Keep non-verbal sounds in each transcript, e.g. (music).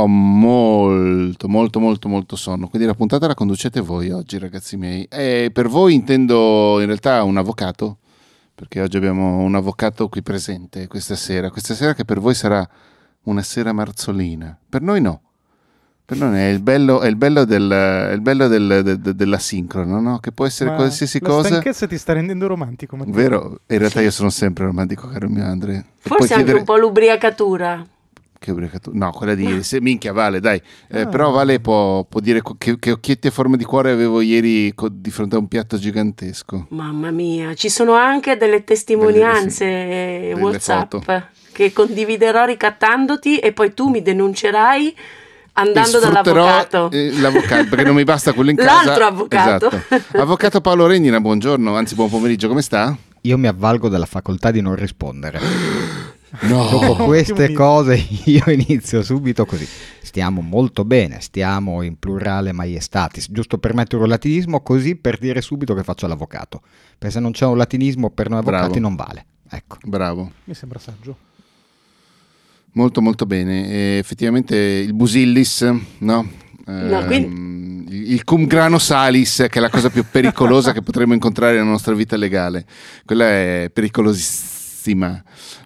ho molto, molto, molto, molto sonno. Quindi la puntata la conducete voi oggi, ragazzi miei. E per voi intendo in realtà un avvocato, perché oggi abbiamo un avvocato qui presente questa sera. Questa sera che per voi sarà una sera marzolina. Per noi no. Per noi è il bello, è il bello, del, è il bello del, de, de, della sincrono, no? Che può essere Ma qualsiasi la cosa. stanchezza ti sta rendendo romantico. Matteo. Vero? In realtà io sono sempre romantico, caro mio Andre. Forse anche chiedere- un po' l'ubriacatura. Che ubriacatura? No, quella di se, minchia, Vale, dai. Eh, Però Vale può, può dire che, che occhietti a forma di cuore avevo ieri co- di fronte a un piatto gigantesco. Mamma mia, ci sono anche delle testimonianze eh, Delle WhatsApp foto. che condividerò ricattandoti e poi tu mi denuncerai andando dall'avvocato. eh, l'avvocato, perché non mi basta quello in (laughs) casa. L'altro avvocato. Esatto. Avvocato Paolo Regnina, buongiorno, anzi buon pomeriggio, come sta? Io mi avvalgo della facoltà di non rispondere. (gasps) No. Dopo queste cose (laughs) io inizio subito così. Stiamo molto bene, stiamo in plurale maiestatis, giusto per mettere un latinismo così per dire subito che faccio l'avvocato. Perché se non c'è un latinismo per noi avvocati Bravo. non vale. Ecco. Bravo. Mi sembra saggio. Molto molto bene. E effettivamente il Busillis, no? No, Ehm, il il cum grano salis, che è la cosa più pericolosa (laughs) che potremmo incontrare nella nostra vita legale. Quella è pericolosissima.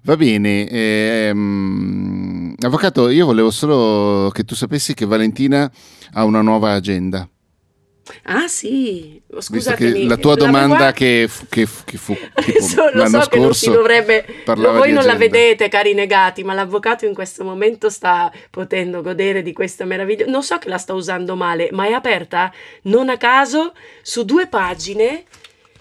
Va bene. ehm, avvocato, io volevo solo che tu sapessi che Valentina ha una nuova agenda. Ah sì, Visto scusatemi. che la tua domanda che, fu, che fu- che fu (laughs) Adesso lo l'anno so che non si scorso dovrebbe, parlava voi non la agenda. vedete cari negati, ma l'avvocato in questo momento sta potendo godere di questa meraviglia. Non so che la sta usando male, ma è aperta non a caso su due pagine,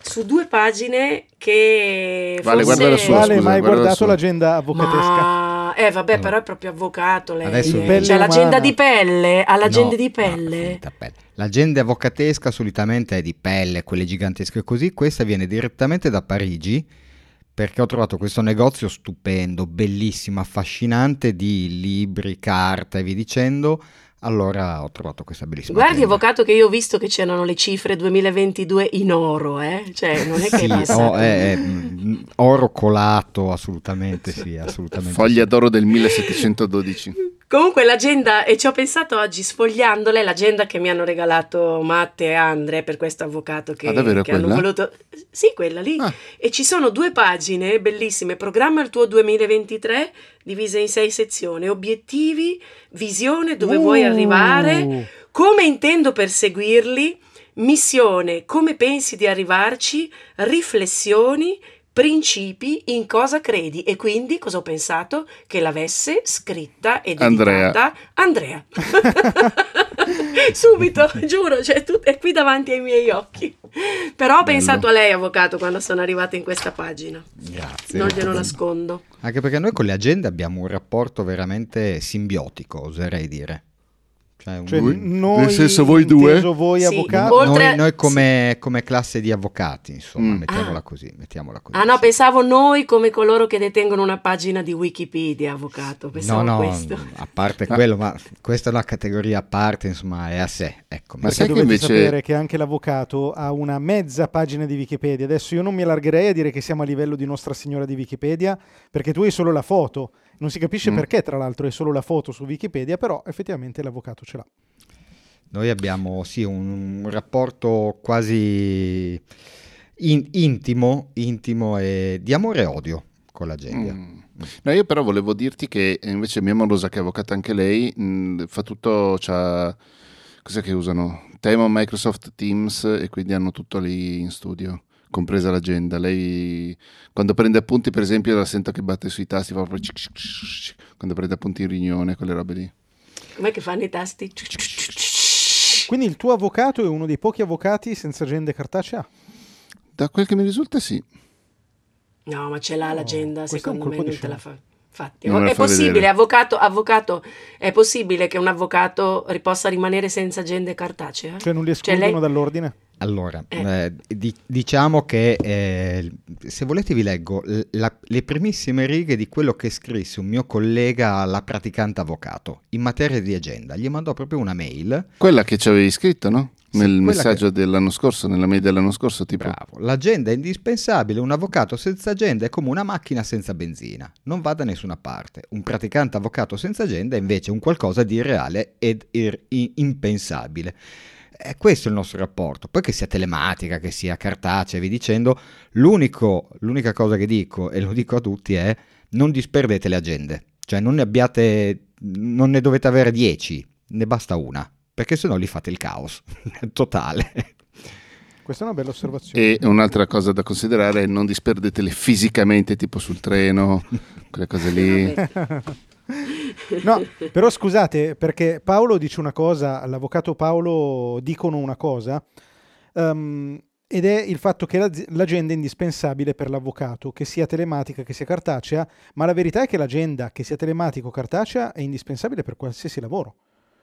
su due pagine che Vale, forse... guarda la sua, Vale, scusa, ma hai guarda la guardato sua. l'agenda avvocatesca? Ma eh vabbè, però è proprio avvocato lei. Adesso- Cioè, Pelle l'agenda umana. di pelle, ha l'agenda No, di no, pelle. finta pelle. L'agenda avvocatesca solitamente è di pelle, quelle gigantesche così. Questa viene direttamente da Parigi perché ho trovato questo negozio stupendo, bellissimo, affascinante di libri, carta e via dicendo. Allora ho trovato questa bellissima Guardi, agenda. avvocato, che io ho visto che c'erano le cifre 2022 in oro, eh? Cioè, non è che Sì, oh, è- è, mm, oro colato, assolutamente sì, assolutamente. Foglia sì. d'oro del 1712. Comunque l'agenda, e ci ho pensato oggi sfogliandole, l'agenda che mi hanno regalato Matte e Andre per questo avvocato che, Ah, è che hanno voluto... Sì, quella lì. Ah. E ci sono due pagine bellissime, programma il tuo 2023, divise in sei sezioni, obiettivi, visione, dove vuoi Uh. arrivare, come intendo perseguirli, missione, come pensi di arrivarci, riflessioni, principi, in cosa credi e quindi cosa ho pensato che l'avesse scritta ed Andrea. editata Andrea. (laughs) Subito, (laughs) giuro, cioè, tu- è qui davanti ai miei occhi. Però ho Bello. pensato a lei, avvocato, quando sono arrivata in questa pagina. Grazie. Non glielo nascondo. Anche perché noi con le agende abbiamo un rapporto veramente simbiotico, oserei dire. Cioè, un- Cioè, noi, Nel senso, voi due? voi Sì, avvocati? oltre- noi, noi come, come classe di avvocati, insomma, Mm. mettiamola Ah. così, mettiamola così. Ah no, sì. pensavo noi come coloro che detengono una pagina di Wikipedia, avvocato. Pensavo No, no, questo. a parte (laughs) quello, ma questa è una categoria a parte, insomma, è a sé. Ecco, Ma sai che dovete invece- sapere che anche l'avvocato ha una mezza pagina di Wikipedia. Adesso io non mi allargherei a dire che siamo a livello di Nostra Signora di Wikipedia, perché tu hai solo la foto. Non si capisce Mm. perché, tra l'altro, è solo la foto su Wikipedia, però effettivamente l'avvocato ce l'ha. Noi abbiamo sì un, un rapporto quasi in- intimo, intimo e di amore e odio con l'agenda. Mm. No, io però volevo dirti che invece mia morosa, che è avvocata anche lei, mh, fa tutto, c'ha, cos'è che usano? Tema Microsoft Teams e quindi hanno tutto lì in studio, compresa l'agenda. Lei quando prende appunti, per esempio, la sento che batte sui tasti, proprio cic, cic, cic, cic, quando prende appunti in riunione, quelle robe lì. Com'è che fanno i tasti? Quindi il tuo avvocato è uno dei pochi avvocati senza agenda cartacea? Da quel che mi risulta sì. No, ma ce l'ha l'agenda, è un secondo me non di te la scena. fa. Infatti, Non è fa possibile, avvocato, avvocato, è possibile che un avvocato possa rimanere senza agenda cartacea? Cioè non li Cioè, escludono lei- dall'ordine? Allora, Eh. eh, di- diciamo che eh, se volete vi leggo la- le primissime righe di quello che scrisse un mio collega alla praticante avvocato in materia di agenda. Gli mandò proprio una mail. Quella che ci avevi scritto, no? nel quella messaggio dell'anno scorso, nella mail dell'anno scorso, tipo Bravo. L'agenda è indispensabile, un avvocato senza agenda è come una macchina senza benzina, non va da nessuna parte. Un praticante avvocato senza agenda è invece un qualcosa di irreale ed ir- impensabile. E questo è il nostro rapporto. Poi che sia telematica, che sia cartacea, vi dicendo, l'unico- l'unica cosa che dico, e lo dico a tutti, è non disperdete le agende. Cioè non ne abbiate, non ne dovete avere 10, ne basta una, perché sennò li fate il caos (laughs) totale. Questa è una bella osservazione. E un'altra cosa da considerare è non disperdetele fisicamente, tipo sul treno, quelle cose lì. (laughs) (laughs) No, però scusate, perché Paolo dice una cosa, l'avvocato Paolo dicono una cosa, ehm, ed è il fatto che l'agenda è indispensabile per l'avvocato, che sia telematica, che sia cartacea, ma la verità è che l'agenda, che sia telematica o cartacea, è indispensabile per qualsiasi lavoro.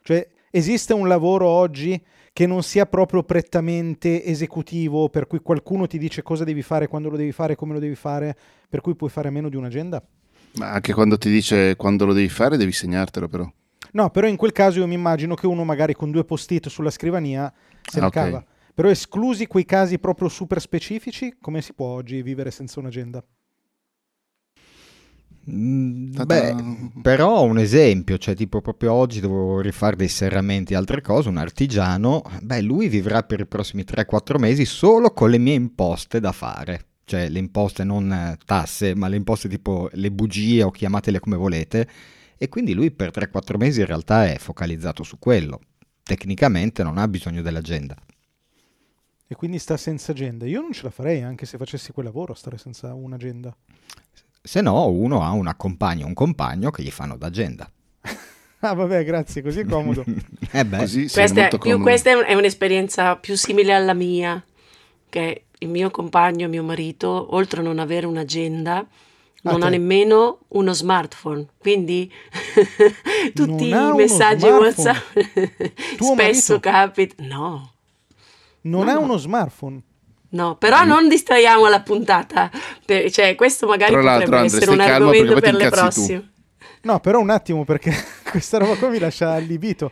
Cioè, esiste un lavoro oggi che non sia proprio prettamente esecutivo, per cui qualcuno ti dice cosa devi fare, quando lo devi fare, come lo devi fare, per cui puoi fare a meno di un'agenda? Ma anche quando ti dice quando lo devi fare, devi segnartelo però. No, però in quel caso io mi immagino che uno magari con due post-it sulla scrivania se Ah, ne ok. cava. Però esclusi quei casi proprio super specifici, come si può oggi vivere senza un'agenda? Mm. Beh, però un esempio, cioè tipo proprio oggi dovevo rifare dei serramenti e altre cose, un artigiano, beh lui vivrà per i prossimi 3-4 mesi solo con le mie imposte da fare, cioè le imposte non eh, tasse, ma le imposte tipo le bugie o chiamatele come volete, e quindi lui per 3-4 mesi in realtà è focalizzato su quello, tecnicamente non ha bisogno dell'agenda. E quindi sta senza agenda. Io non ce la farei anche se facessi quel lavoro, stare senza un'agenda. Se no uno ha una compagna o un compagno che gli fanno d'agenda. (laughs) Ah vabbè, grazie, così è comodo. (laughs) eh beh, Così Questa, è, molto più, questa è un- è un'esperienza più simile alla mia, che il mio compagno, mio marito, oltre a non avere un'agenda, non Ah, ha nemmeno uno smartphone. Quindi (laughs) tutti i messaggi? WhatsApp (laughs) spesso capita. No. Non No, ha no. uno smartphone. No, però non distraiamo la puntata, per- cioè questo magari Tra potrebbe Andre, essere un argomento per le incazzi tu. prossime. No, però un attimo, perché (laughs) questa roba qua mi lascia allibito.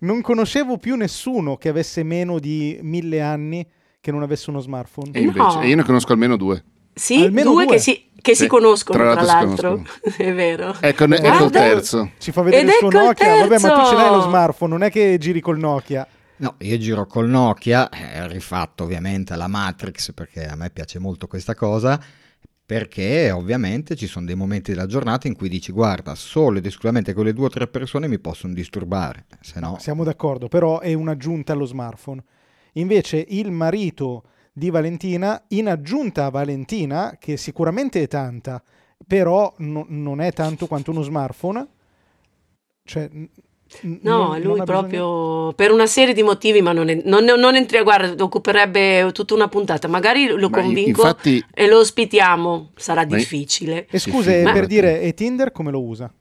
Non conoscevo più nessuno che avesse meno di mille anni che non avesse uno smartphone. E invece, No. io ne conosco almeno due. Sì, Almeno due, due. che, si, che si Sì, conoscono, tra tra l'altro l'altro. (laughs) si è vero. Ecco, ecco il terzo. Ci fa vedere Ed il suo ecco il Nokia. Vabbè, ma tu ce l'hai lo smartphone, non è che giri col Nokia. No, io giro col Nokia, eh, rifatto ovviamente alla Matrix perché a me piace molto questa cosa, perché ovviamente ci sono dei momenti della giornata in cui dici guarda, solo ed esclusivamente con le due o tre persone mi possono disturbare, se no... Siamo d'accordo, però è un'aggiunta allo smartphone. Invece il marito di Valentina, in aggiunta a Valentina, che sicuramente è tanta, però no- non è tanto quanto uno smartphone, cioè... No, non- lui non ha bisogno- proprio per una serie di motivi, ma non, è- non, non entri- guarda, occuperebbe tutta una puntata. Magari lo Ma convinco infatti, e lo ospitiamo, sarà Ma- difficile. E scusa, per dire, e Tinder come lo usa?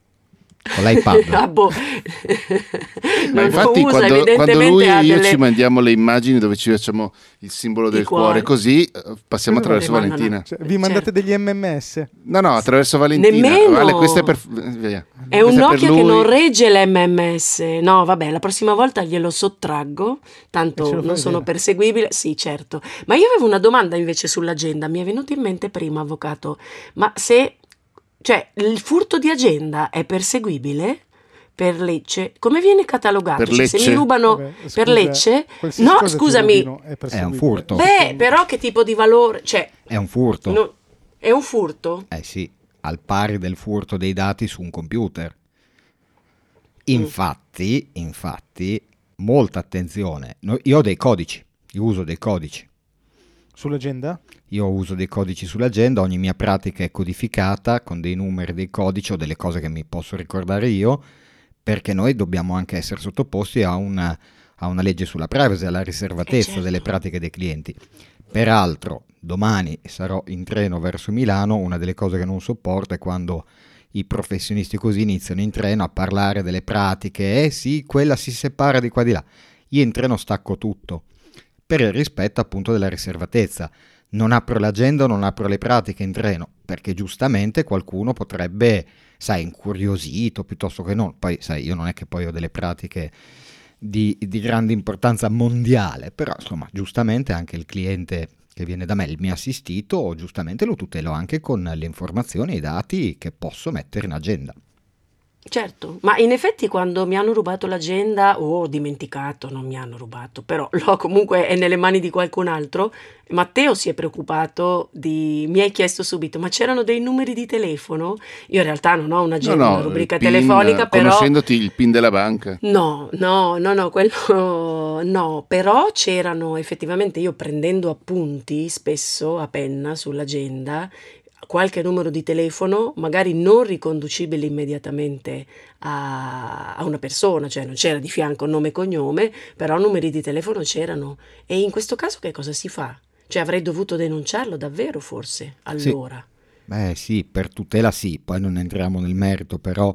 Con l'iPad. Ah, boh. (laughs) ma infatti usa, quando, quando lui e io delle- ci mandiamo le immagini dove ci facciamo il simbolo del Il cuore, cuore. così eh, passiamo attraverso Valentina. Cioè, vi Certo. mandate degli MMS? No, no, attraverso Valentina. Nemmeno. Vale, questo è per... via. È un Nokia che non regge l'MMS. No, vabbè, la prossima volta glielo sottraggo, tanto non sono vedere. perseguibile. Sì, certo. Ma io avevo una domanda invece sull'agenda. Mi è venuto in mente prima, avvocato. Ma se, cioè, il furto di agenda è perseguibile per legge? Come viene catalogato? Per Cioè, se Lecce? mi rubano Vabbè, per scusa, legge? qualsiasi No, scusami. ti rubino perseguibile. furto. Beh, però che tipo di valore? Cioè, È un furto. no- è un furto? Eh sì, al pari del furto dei dati su un computer. Infatti, infatti, molta attenzione. No- Io ho dei codici, io uso dei codici. Sull'agenda? Io uso dei codici sull'agenda, ogni mia pratica è codificata con dei numeri, dei codici o delle cose che mi posso ricordare io, perché noi dobbiamo anche essere sottoposti a una, a una legge sulla privacy, alla riservatezza certo. delle pratiche dei clienti. Peraltro, domani sarò in treno verso Milano, una delle cose che non sopporto è quando i professionisti così iniziano in treno a parlare delle pratiche, eh sì, quella si separa di qua di là. Io in treno stacco tutto, per il rispetto appunto della riservatezza. Non apro l'agenda, non apro le pratiche in treno, perché giustamente qualcuno potrebbe, sai, incuriosito piuttosto che non. Poi, sai, io non è che poi ho delle pratiche di, di grande importanza mondiale, però insomma giustamente anche il cliente che viene da me, il mio assistito, giustamente lo tutelo anche con le informazioni e i dati che posso mettere in agenda. Certo, ma in effetti quando mi hanno rubato l'agenda o ho dimenticato, non mi hanno rubato, però (laughs) l'ho comunque è nelle mani di qualcun altro, Matteo si è preoccupato di mi hai chiesto subito, ma c'erano dei numeri di telefono? Io in realtà non ho un'agenda, No, no, una rubrica PIN, telefonica, però Conoscendoti il PIN della banca. No, no, no, no, quello (laughs) no, però c'erano effettivamente io prendendo appunti spesso a penna sull'agenda qualche numero di telefono, magari non riconducibile immediatamente a, a una persona, cioè non c'era di fianco nome e cognome, però numeri di telefono c'erano. E in questo caso che cosa si fa? Cioè avrei dovuto denunciarlo davvero forse allora. Beh sì, per tutela sì, poi non entriamo nel merito, però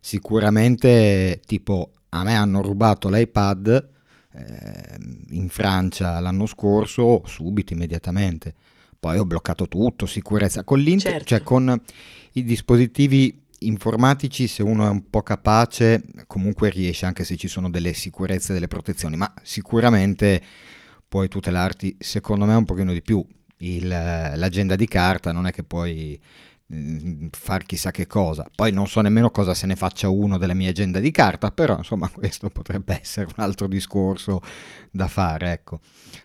sicuramente tipo a me hanno rubato l'iPad eh, in Francia l'anno scorso, subito, immediatamente. Poi ho bloccato tutto, sicurezza. Con l'Inter, Certo. cioè con i dispositivi informatici, se uno è un po' capace, comunque riesce, anche se ci sono delle sicurezze, delle protezioni, ma sicuramente puoi tutelarti, secondo me, un pochino di più. Il- l'agenda di carta non è che puoi far chissà che cosa. Poi non so nemmeno cosa se ne faccia uno della mia agenda di carta, però insomma (laughs) questo potrebbe essere un altro discorso da fare, ecco.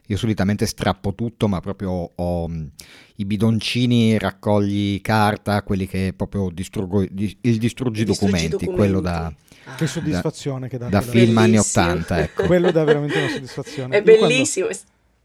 Io solitamente strappo tutto, ma proprio ho mh, i bidoncini raccogli carta, quelli che proprio distruggo, di- il distruggi Distruggi documenti, quello da, Ah, Che soddisfazione che dà. da film anni Bellissimo. 80, ecco. Quello dà veramente una soddisfazione. È quando- bellissimo. è-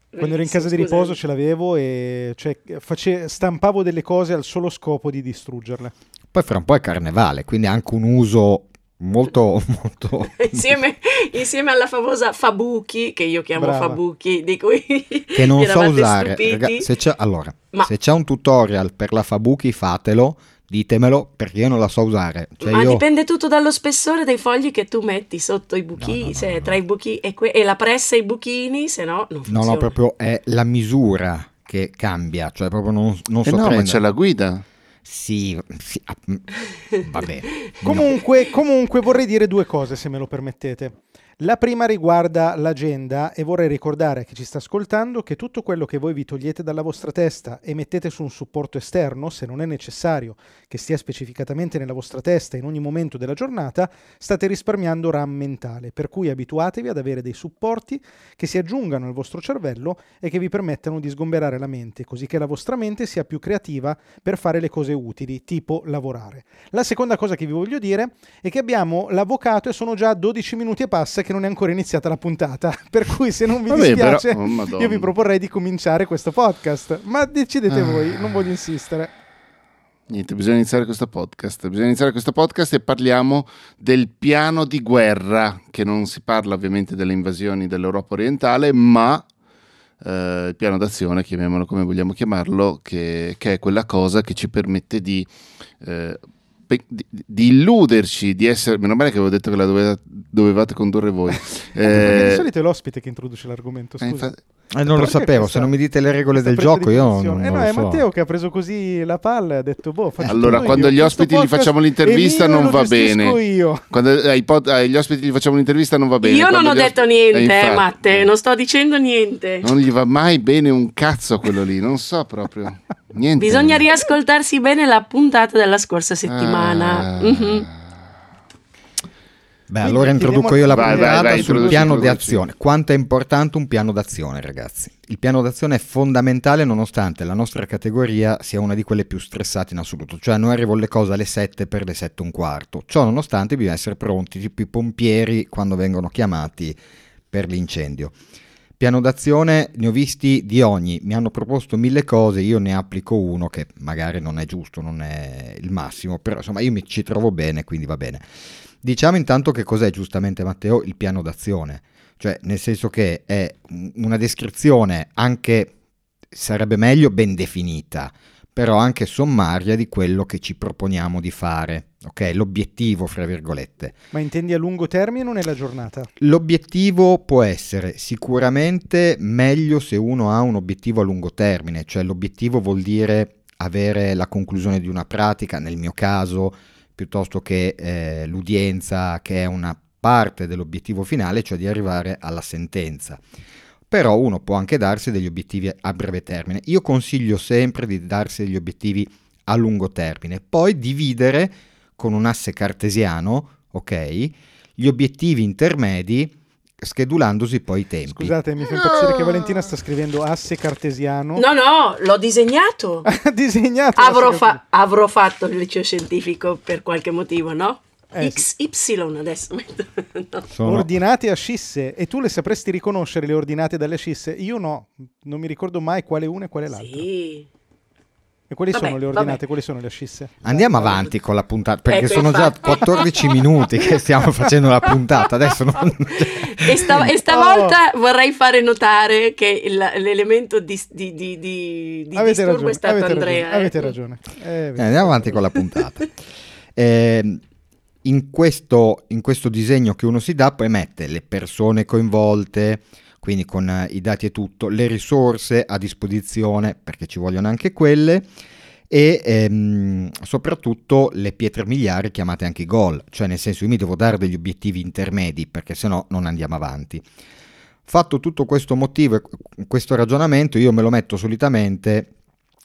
Quando ero in casa di riposo ce l'avevo e cioè, face- stampavo delle cose al solo scopo di distruggerle. Poi fra un po' è carnevale, quindi anche un uso molto, (laughs) molto... (laughs) Insieme, insieme alla famosa Fabuchi, che io chiamo Brava. Fabuchi, di cui (laughs) che non so usare. Raga- se c'è, allora, Ma- se c'è un tutorial per la Fabuki, fatelo, ditemelo perché io non la so usare. Cioè Ma io... dipende tutto dallo spessore dei fogli che tu metti sotto i buchini, No, no, no, cioè no. tra i buchi e, que- e la pressa e i buchini, se no non No, funziona. no, proprio è la misura che cambia, cioè proprio non, non Eh so no, ma prendere. c'è la guida. Sì, sì, ah, mm, vabbè. (laughs) Comunque, comunque vorrei dire due cose se me lo permettete. La prima riguarda l'agenda e vorrei ricordare a chi ci sta ascoltando che tutto quello che voi vi togliete dalla vostra testa e mettete su un supporto esterno, se non è necessario che stia specificatamente nella vostra testa in ogni momento della giornata, state risparmiando RAM mentale, per cui abituatevi ad avere dei supporti che si aggiungano al vostro cervello e che vi permettano di sgomberare la mente, così che la vostra mente sia più creativa per fare le cose utili, tipo lavorare. La seconda cosa che vi voglio dire è che abbiamo l'avvocato e sono già 12 minuti e passa che non è ancora iniziata la puntata, (laughs) per cui se non vi Vabbè, però- dispiace oh, Madonna. io vi proporrei di cominciare questo podcast, ma decidete Ah. voi, non voglio insistere. Niente, bisogna iniziare questo podcast. Bisogna iniziare questo podcast e parliamo del piano di guerra, che non si parla ovviamente delle invasioni dell'Europa orientale, ma eh, il piano d'azione, chiamiamolo come vogliamo chiamarlo, che, che è quella cosa che ci permette di, eh, di, di illuderci di essere... Meno male che avevo detto che la doveva- dovevate condurre voi. Perché di Eh, solito è l'ospite che introduce l'argomento, eh, scusa. infatti- Eh, non lo sapevo, questa- se non mi dite le regole del gioco io non, non. Eh no, lo è so. Matteo che ha preso così la palla e ha detto, boh, faccio Allora, tutto quando io. gli Questo ospiti gli facciamo l'intervista non lo va bene. io. Quando ai pod- agli ospiti gli facciamo un'intervista non va bene. Io non Quando ho gli detto niente, Eh, infatti, Matte, non sto dicendo niente. Non gli va mai bene un cazzo quello lì, non so proprio. Niente. Bisogna riascoltarsi bene la puntata della scorsa settimana. Ah. Mhm. Beh, Quindi allora introduco io la Vai, puntata vai, sul piano di azione. Quanto è importante un piano d'azione, ragazzi? Il piano d'azione è fondamentale nonostante la nostra categoria sia una di quelle più stressate in assoluto. Cioè, noi arrivo alle cose alle 7 per le 7 e un quarto. Ciò nonostante bisogna essere pronti, tipo i pompieri quando vengono chiamati per l'incendio. Piano d'azione ne ho visti di ogni, mi hanno proposto mille cose, io ne applico uno che magari non è giusto, non è il massimo, però insomma io mi ci trovo bene, quindi va bene. Diciamo intanto che cos'è giustamente Matteo il piano d'azione, cioè nel senso che è un- una descrizione anche, sarebbe meglio ben definita, però anche sommaria di quello che ci proponiamo di fare, ok? L'obiettivo, fra virgolette. Ma intendi a lungo termine o nella giornata? L'obiettivo può essere sicuramente meglio se uno ha un obiettivo a lungo termine, cioè l'obiettivo vuol dire avere la conclusione di una pratica, nel mio caso, piuttosto che eh, l'udienza che è una parte dell'obiettivo finale, cioè di arrivare alla sentenza. Però uno può anche darsi degli obiettivi a breve termine. Io consiglio sempre di darsi degli obiettivi a lungo termine, poi dividere con un asse cartesiano, ok, gli obiettivi intermedi schedulandosi poi i tempi. Scusate, mi fa impazzire che Valentina sta scrivendo asse cartesiano. No, no, l'ho disegnato. (laughs) Ha disegnato. Avrò, fa- avrò fatto il liceo scientifico per qualche motivo, no? Eh, XY adesso metto. (laughs) no. Sono- Ordinate a scisse e tu le sapresti riconoscere le ordinate dalle scisse? Io no, non mi ricordo mai quale una e quale l'altra. Sì. E quali Vabbè, sono le ordinate? vabbè. Quali sono le scisse? Andiamo avanti con la puntata, perché Ecco, sono già infatti. 14 (laughs) minuti che stiamo facendo la puntata, adesso non... E, sta- e stavolta vorrei fare notare che il- l'elemento di, di, di, di, avete disturbo ragione, è stato avete Andrea. ragione, avete eh. ragione. Eh, Eh, andiamo avanti con la puntata. Eh, in, questo, in questo disegno che uno si dà, poi mette le persone coinvolte, quindi con eh, i dati e tutto, le risorse a disposizione, perché ci vogliono anche quelle, e ehm, soprattutto le pietre miliari chiamate anche goal, cioè nel senso io mi devo dare degli obiettivi intermedi, perché sennò non andiamo avanti. Fatto tutto questo motivo e questo ragionamento, io me lo metto solitamente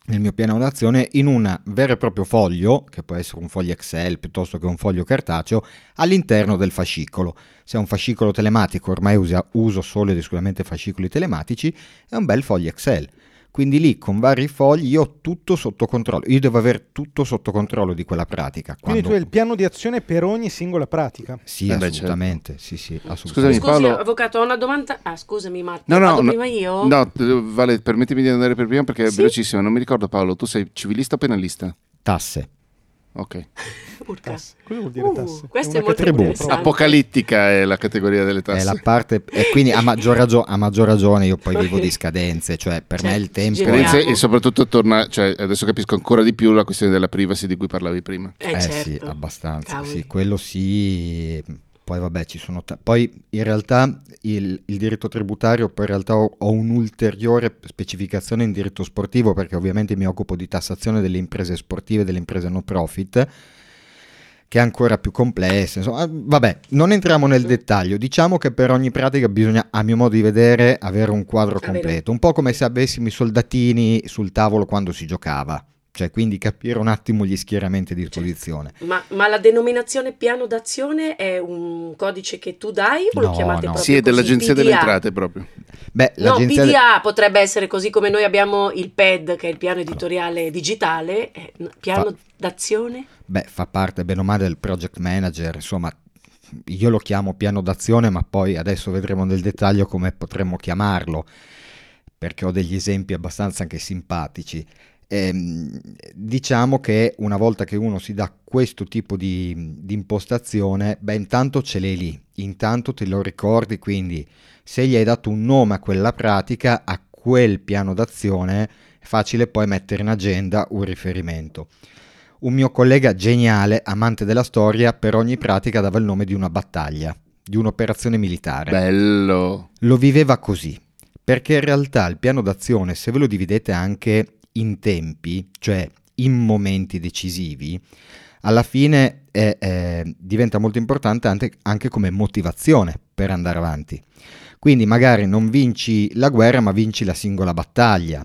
nel mio piano d'azione in un vero e proprio foglio, che può essere un foglio Excel piuttosto che un foglio cartaceo, all'interno del fascicolo. Se è un fascicolo telematico, ormai uso solo ed esclusivamente fascicoli telematici, è un bel foglio Excel. Quindi lì con vari fogli io ho tutto sotto controllo. Io devo avere tutto sotto controllo di quella pratica. Quindi quando- tu hai il piano di azione per ogni singola pratica. Sì, Eh beh, assolutamente. Sì, sì, Scusami, assolutamente. Scusi, Paolo- avvocato, ho una domanda. Ah, scusami, Matteo. No, no, Vado no, prima io? no, Vale, permettimi di andare per prima perché è Sì? velocissimo. Non mi ricordo, Paolo, tu sei civilista o penalista? Tasse. Ok. (laughs) Urca. Tasse. Cosa vuol dire Uh, tasse? questo una è molto propria. Apocalittica è la categoria delle tasse. È la parte, e quindi a maggior, ragio- a maggior ragione io poi vivo di (laughs) scadenze, cioè per me Certo, il tempo geniale. è... Scadenze e soprattutto torna, cioè adesso capisco ancora di più la questione della privacy di cui parlavi prima. Eh, Eh certo. sì, abbastanza, Cavoli. sì, quello sì. Poi vabbè, ci sono... ta- poi in realtà il, il diritto tributario, poi in realtà ho, ho un'ulteriore specificazione in diritto sportivo perché ovviamente mi occupo di tassazione delle imprese sportive, delle imprese no profit, che è ancora più complessa. Insomma, vabbè, non entriamo nel dettaglio. Diciamo che per ogni pratica bisogna, a mio modo di vedere, avere un quadro completo. Un po' come se avessimo i soldatini sul tavolo quando si giocava. Cioè, quindi capire un attimo gli schieramenti a disposizione. Ma, ma la denominazione piano d'azione è un codice che tu dai o lo No, chiamate no. proprio Sì, è dell'Agenzia così? delle PDA? Entrate proprio. Beh, No, l'agenzia... PDA potrebbe essere così come noi abbiamo il PED, che è il piano editoriale digitale, eh, n- piano Fa- d'azione? Beh, fa parte bene o male del project manager, insomma, io lo chiamo piano d'azione, ma poi adesso vedremo nel dettaglio come potremmo chiamarlo, perché ho degli esempi abbastanza anche simpatici. Ehm, diciamo che una volta che uno si dà questo tipo di, di impostazione, beh, intanto ce l'hai lì, intanto te lo ricordi, quindi se gli hai dato un nome a quella pratica, a quel piano d'azione, è facile poi mettere in agenda un riferimento. Un mio collega geniale, amante della storia, per ogni pratica dava il nome di una battaglia, di un'operazione militare. Bello. Lo viveva così, perché in realtà il piano d'azione, se ve lo dividete anche in tempi, cioè in momenti decisivi, alla fine è- è- diventa molto importante anche, anche come motivazione per andare avanti. Quindi magari non vinci la guerra, ma vinci la singola battaglia.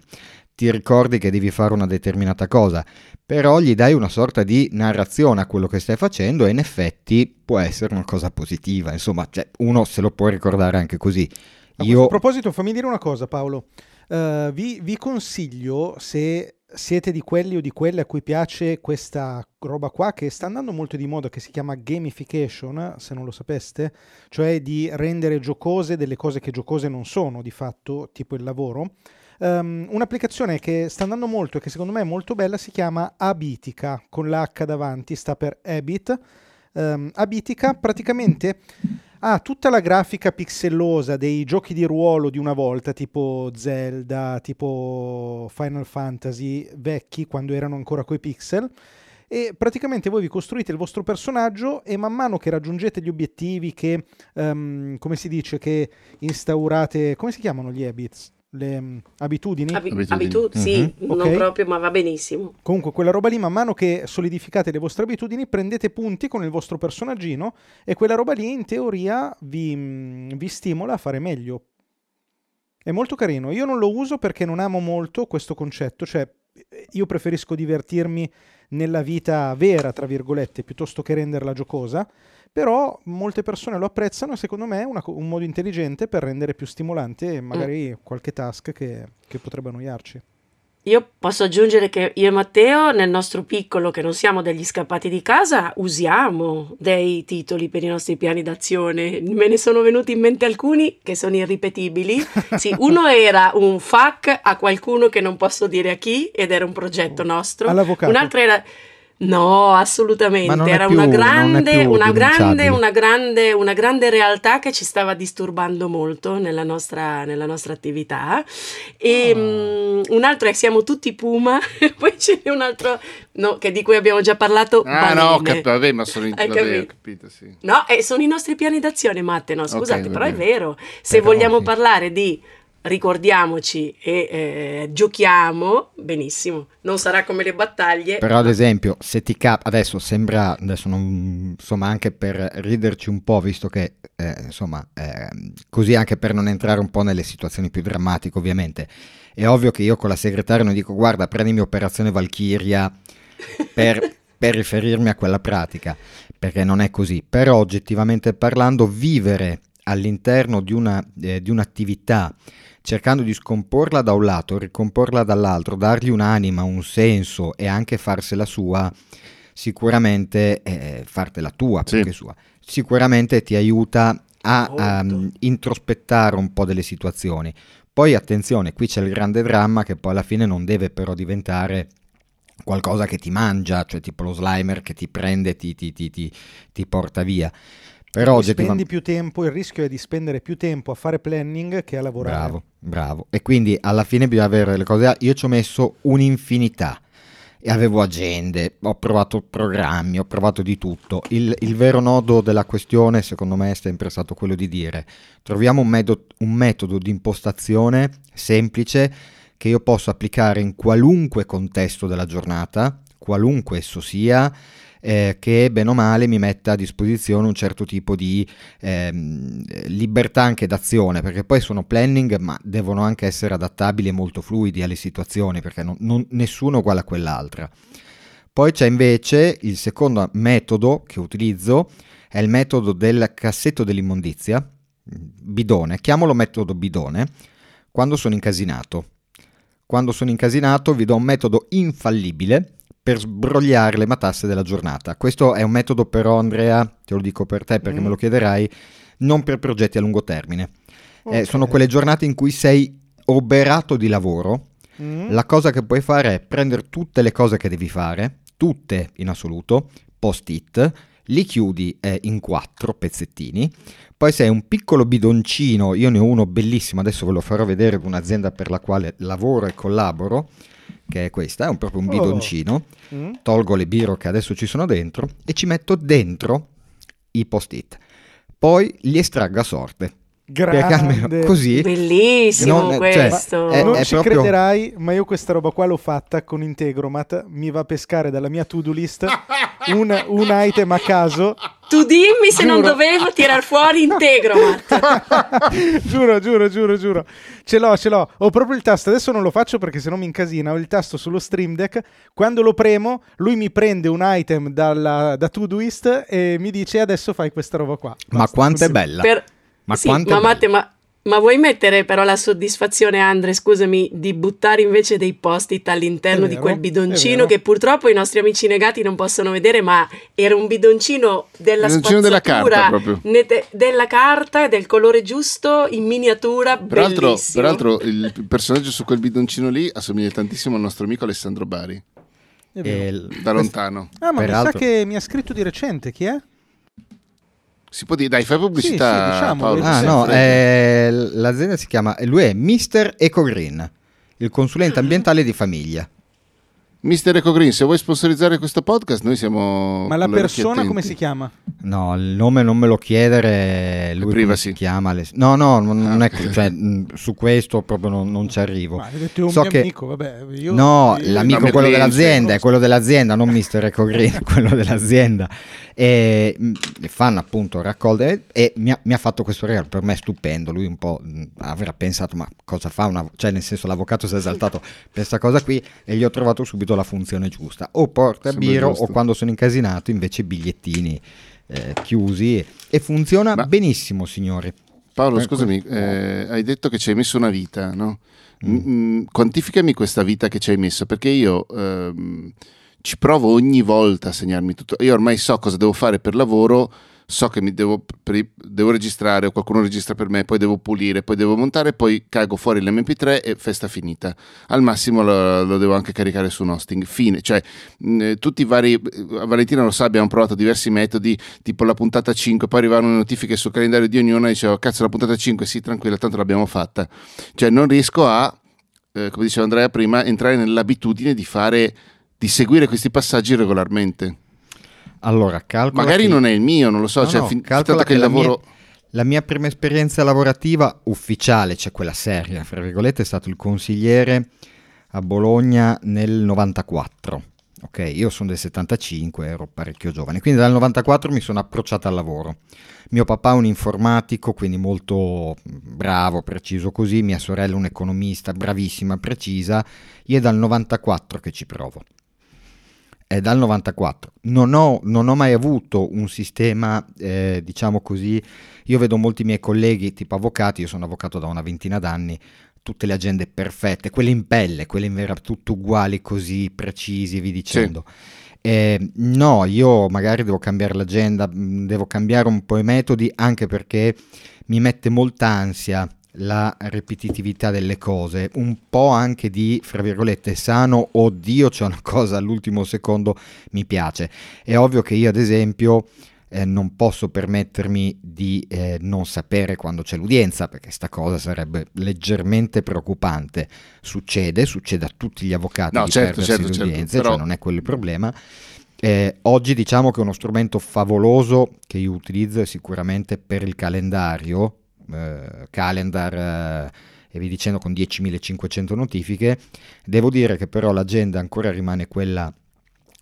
Ti ricordi che devi fare una determinata cosa, però gli dai una sorta di narrazione a quello che stai facendo e in effetti può essere una cosa positiva. Insomma, cioè, uno se lo può ricordare anche così. A Io proposito, fammi dire una cosa, Paolo. Eh, vi, vi consiglio, se siete di quelli o di quelle a cui piace questa roba qua, che sta andando molto di moda, che si chiama gamification, se non lo sapeste, cioè di rendere giocose delle cose che giocose non sono, di fatto, tipo il lavoro. Ehm, un'applicazione che sta andando molto e che secondo me è molto bella si chiama Abitica, con l'H davanti, sta per Habit. Ehm, Abitica praticamente ha tutta la grafica pixellosa dei giochi di ruolo di una volta, tipo Zelda, tipo Final Fantasy vecchi, quando erano ancora coi pixel. E praticamente voi vi costruite il vostro personaggio e man mano che raggiungete gli obiettivi, che ehm, come si dice, che instaurate, come si chiamano gli habits? Le mm, abitudini. Abi- Abitudini. abitu- sì, Mhm. non Ok. proprio, ma va benissimo. Comunque, quella roba lì, man mano che solidificate le vostre abitudini, prendete punti con il vostro personaggino e quella roba lì, in teoria, vi, mm, vi stimola a fare meglio. È molto carino. Io non lo uso perché non amo molto questo concetto, cioè eh, io preferisco divertirmi nella vita vera, tra virgolette, piuttosto che renderla giocosa. Però molte persone lo apprezzano e secondo me è una un modo intelligente per rendere più stimolante magari qualche task che, che potrebbe annoiarci. Io posso aggiungere che io e Matteo, nel nostro piccolo, che non siamo degli scappati di casa, usiamo dei titoli per i nostri piani d'azione. Me ne sono venuti in mente alcuni che sono irripetibili. Sì, (laughs) uno era un FAC a qualcuno che non posso dire a chi, ed era un progetto nostro. All'avvocato. Un altro era. No, assolutamente. Era più- una grande, una grande, una grande, una grande realtà che ci stava disturbando molto nella nostra, nella nostra attività. E mm, un altro è Siamo tutti Puma, (laughs) poi ce n'è un altro no, che di cui abbiamo già parlato. Ah no, balene. cap- vabbè, ma sono in... Vabbè, capito? capito, sì. No, eh, sono i nostri piani d'azione, Matte. No, scusate, va però è vero. Se Però, vogliamo sì. parlare di ricordiamoci e eh, giochiamo, benissimo. Non sarà come le battaglie. Però ad esempio, se ti cap- adesso sembra, adesso non, insomma anche per riderci un po', visto che eh, insomma, eh, così anche per non entrare un po' nelle situazioni più drammatiche ovviamente, è ovvio che io con la segretaria non dico guarda prendimi Operazione Valchiria per, per riferirmi a quella pratica, perché non è così, però oggettivamente parlando vivere all'interno di, una, eh, di un'attività cercando di scomporla da un lato, ricomporla dall'altro, dargli un'anima, un senso e anche farsela sua, sicuramente eh, fartela tua Sì. più che sua, sicuramente ti aiuta a, mm, introspettare un po' delle situazioni. Poi attenzione, qui c'è il grande dramma che poi alla fine non deve però diventare qualcosa che ti mangia, cioè tipo lo slimer che ti prende e ti, ti- ti- ti- ti porta via. Però spendi più tempo, il rischio è di spendere più tempo a fare planning che a lavorare. Bravo, bravo. E quindi alla fine bisogna avere le cose. Io ci ho messo un'infinità. E avevo agende, ho provato programmi, ho provato di tutto. Il, il vero nodo della questione, secondo me, è sempre stato quello di dire: troviamo un, medo- un metodo di impostazione semplice che io posso applicare in qualunque contesto della giornata, qualunque esso sia, eh, che bene o male mi metta a disposizione un certo tipo di ehm, libertà anche d'azione, perché poi sono planning, ma devono anche essere adattabili e molto fluidi alle situazioni, perché non- non- nessuno è uguale a quell'altra. Poi c'è invece il secondo metodo che utilizzo, è il metodo del cassetto dell'immondizia, bidone, chiamalo metodo bidone, quando sono incasinato. Quando sono incasinato vi do un metodo infallibile per sbrogliare le matasse della giornata. Questo è un metodo però, Andrea, te lo dico per te perché Mm. me lo chiederai, non per progetti a lungo termine. Eh, Ok. sono quelle giornate in cui sei oberato di lavoro. Mm. La cosa che puoi fare è prendere tutte le cose che devi fare, tutte in assoluto, post-it, li chiudi eh, in quattro pezzettini, poi se hai un piccolo bidoncino, io ne ho uno bellissimo, adesso ve lo farò vedere un'azienda per la quale lavoro e collaboro, che è questa, è un- proprio un Oh. bidoncino, Mm. tolgo le biro che adesso ci sono dentro e ci metto dentro i post-it. Poi li estraggo a sorte. Perché almeno Grande. così Bellissimo Non- cioè, questo. è- non è ci proprio- crederai, ma io questa roba qua l'ho fatta con Integromat. Mi va a pescare dalla mia to-do list un, un item a caso. Tu dimmi se non Giuro. dovevo tirar fuori Integromat. (laughs) giuro, giuro, giuro, giuro. Ce l'ho, ce l'ho. Ho proprio il tasto. Adesso non lo faccio perché sennò mi incasina. Ho il tasto sullo Stream Deck. Quando lo premo, lui mi prende un item dalla, da Todoist e mi dice adesso fai questa roba qua. Ma Basta, quanto è bella! Per- Ma sì, quanto ma, Matte, ma, ma vuoi mettere però la soddisfazione, Andre, scusami, di buttare invece dei post-it all'interno È di vero, quel bidoncino vero. che purtroppo i nostri amici negati non possono vedere, ma era un bidoncino della Bidoncino della spazzatura, carta, proprio. nete- della carta e del colore giusto in miniatura, Peraltro, bellissimo. peraltro il personaggio su quel bidoncino lì assomiglia tantissimo al nostro amico Alessandro Bari, È vero. E il- da lontano. Ah, ma mi sa che mi ha scritto di recente. Chi è? Si può dire, dai, fai pubblicità, Sì, sì, diciamo, Paolo. Ah no, eh, l'azienda si chiama, lui è Mr. Eco Green, il consulente ambientale di famiglia. Mister Eco Green, se vuoi sponsorizzare questo podcast, noi siamo. Ma la persona come si chiama? No, il nome non me lo chiedere, lui privacy. si chiama? Le- No, no, non, non Ah, è, ok. cioè, mh, su questo proprio non, non ci arrivo. Ma hai detto un So mio che- amico, vabbè. Io, No, io- l'amico mio quello cliente. dell'azienda, è quello dell'azienda, non Mister Eco Green, quello dell'azienda. E mh, fanno appunto raccolte e mi ha, mi ha fatto questo regalo, per me è stupendo, lui un po' mh, avrà pensato ma cosa fa una... cioè nel senso l'avvocato si è esaltato per questa cosa qui e gli ho trovato subito la funzione giusta, o porta Sembra biro giusto. o quando sono incasinato invece bigliettini eh, chiusi e funziona Ma- benissimo signori. Paolo, Eh, scusami, que- eh, hai detto che ci hai messo una vita, no? Mm, quantificami questa vita che ci hai messo, perché io ehm, ci provo ogni volta a segnarmi tutto. Io ormai so cosa devo fare per lavoro, so che mi devo, devo registrare o qualcuno registra per me, poi devo pulire, poi devo montare, poi cago fuori l'MP3 e festa finita. Al massimo lo, lo devo anche caricare su un hosting. Fine, cioè mh, tutti i vari, eh, Valentina lo sa, abbiamo provato diversi metodi, tipo la puntata 5, poi arrivavano le notifiche sul calendario di ognuno e dicevo cazzo la puntata 5, sì tranquilla, tanto l'abbiamo fatta. Cioè non riesco a, eh, come diceva Andrea prima, entrare nell'abitudine di fare, di seguire questi passaggi regolarmente. Allora, calcola Magari che- non è il mio, non lo so, No, cioè no, fin- calcola che il che la mia- lavoro... La mia prima esperienza lavorativa ufficiale, cioè quella seria, fra virgolette, è stato il consigliere a Bologna nel 94. Ok, io sono del 75, ero parecchio giovane, quindi dal 94 mi sono approcciato al lavoro. Mio papà è un informatico, quindi molto bravo, preciso così, mia sorella è un economista, bravissima, precisa, io è dal 94 che ci provo. È dal 94. Non ho, non ho mai avuto un sistema, eh, diciamo così, io vedo molti miei colleghi, tipo avvocati, io sono avvocato da una ventina d'anni, tutte le agende perfette, quelle in pelle, quelle in vera, tutto uguali, così precisi, vi dicendo. Eh, no, io magari devo cambiare l'agenda, mh, devo cambiare un po' i metodi, anche perché mi mette molta ansia la ripetitività delle cose, un po' anche di, fra virgolette, sano, oddio c'è una cosa all'ultimo secondo, mi piace. È ovvio che io ad esempio eh, non posso permettermi di eh, non sapere quando c'è l'udienza, perché sta cosa sarebbe leggermente preoccupante. Succede, succede a tutti gli avvocati No, di certo, perdersi certo, le certo, però- cioè non è quello il problema. Eh, oggi diciamo che uno strumento favoloso che io utilizzo è sicuramente per il calendario, eh, calendar eh, e vi dicendo con 10.500 notifiche. Devo dire che però l'agenda ancora rimane quella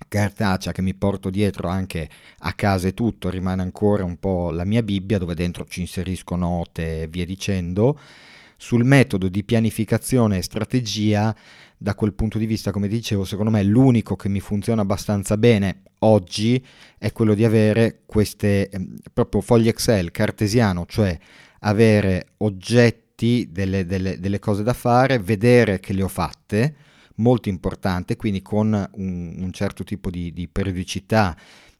cartacea che mi porto dietro anche a casa e tutto, rimane ancora un po' la mia Bibbia dove dentro ci inserisco note e via dicendo. Sul metodo di pianificazione e strategia, da quel punto di vista, come dicevo, secondo me l'unico che mi funziona abbastanza bene oggi è quello di avere queste ehm, proprio fogli Excel cartesiano, cioè avere oggetti, delle, delle- delle cose da fare, vedere che le ho fatte, molto importante, quindi con un, un certo tipo di, di periodicità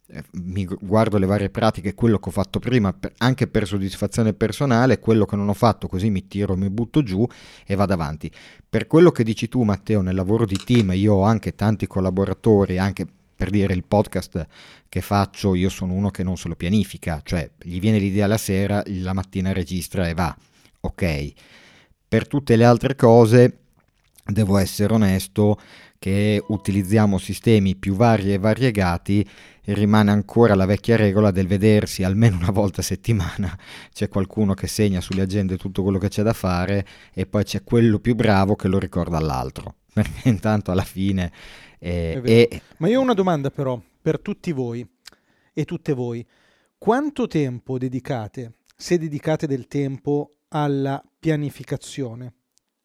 eh, mi gu- guardo le varie pratiche, quello che ho fatto prima, anche per soddisfazione personale, quello che non ho fatto, così mi tiro, mi butto giù e vado avanti. Per quello che dici tu, Matteo, nel lavoro di team, io ho anche tanti collaboratori, anche per dire il podcast che faccio, io sono uno che non se lo pianifica, cioè gli viene l'idea la sera, la mattina registra e va. Ok. Per tutte le altre cose devo essere onesto che utilizziamo sistemi più vari e variegati rimane ancora la vecchia regola del vedersi almeno una volta a settimana (laughs) c'è qualcuno che segna sulle agende tutto quello che c'è da fare e poi c'è quello più bravo che lo ricorda all'altro (laughs) perché intanto alla fine eh, e Ma io ho una domanda però per tutti voi e tutte voi. Quanto tempo dedicate, se dedicate del tempo, alla pianificazione,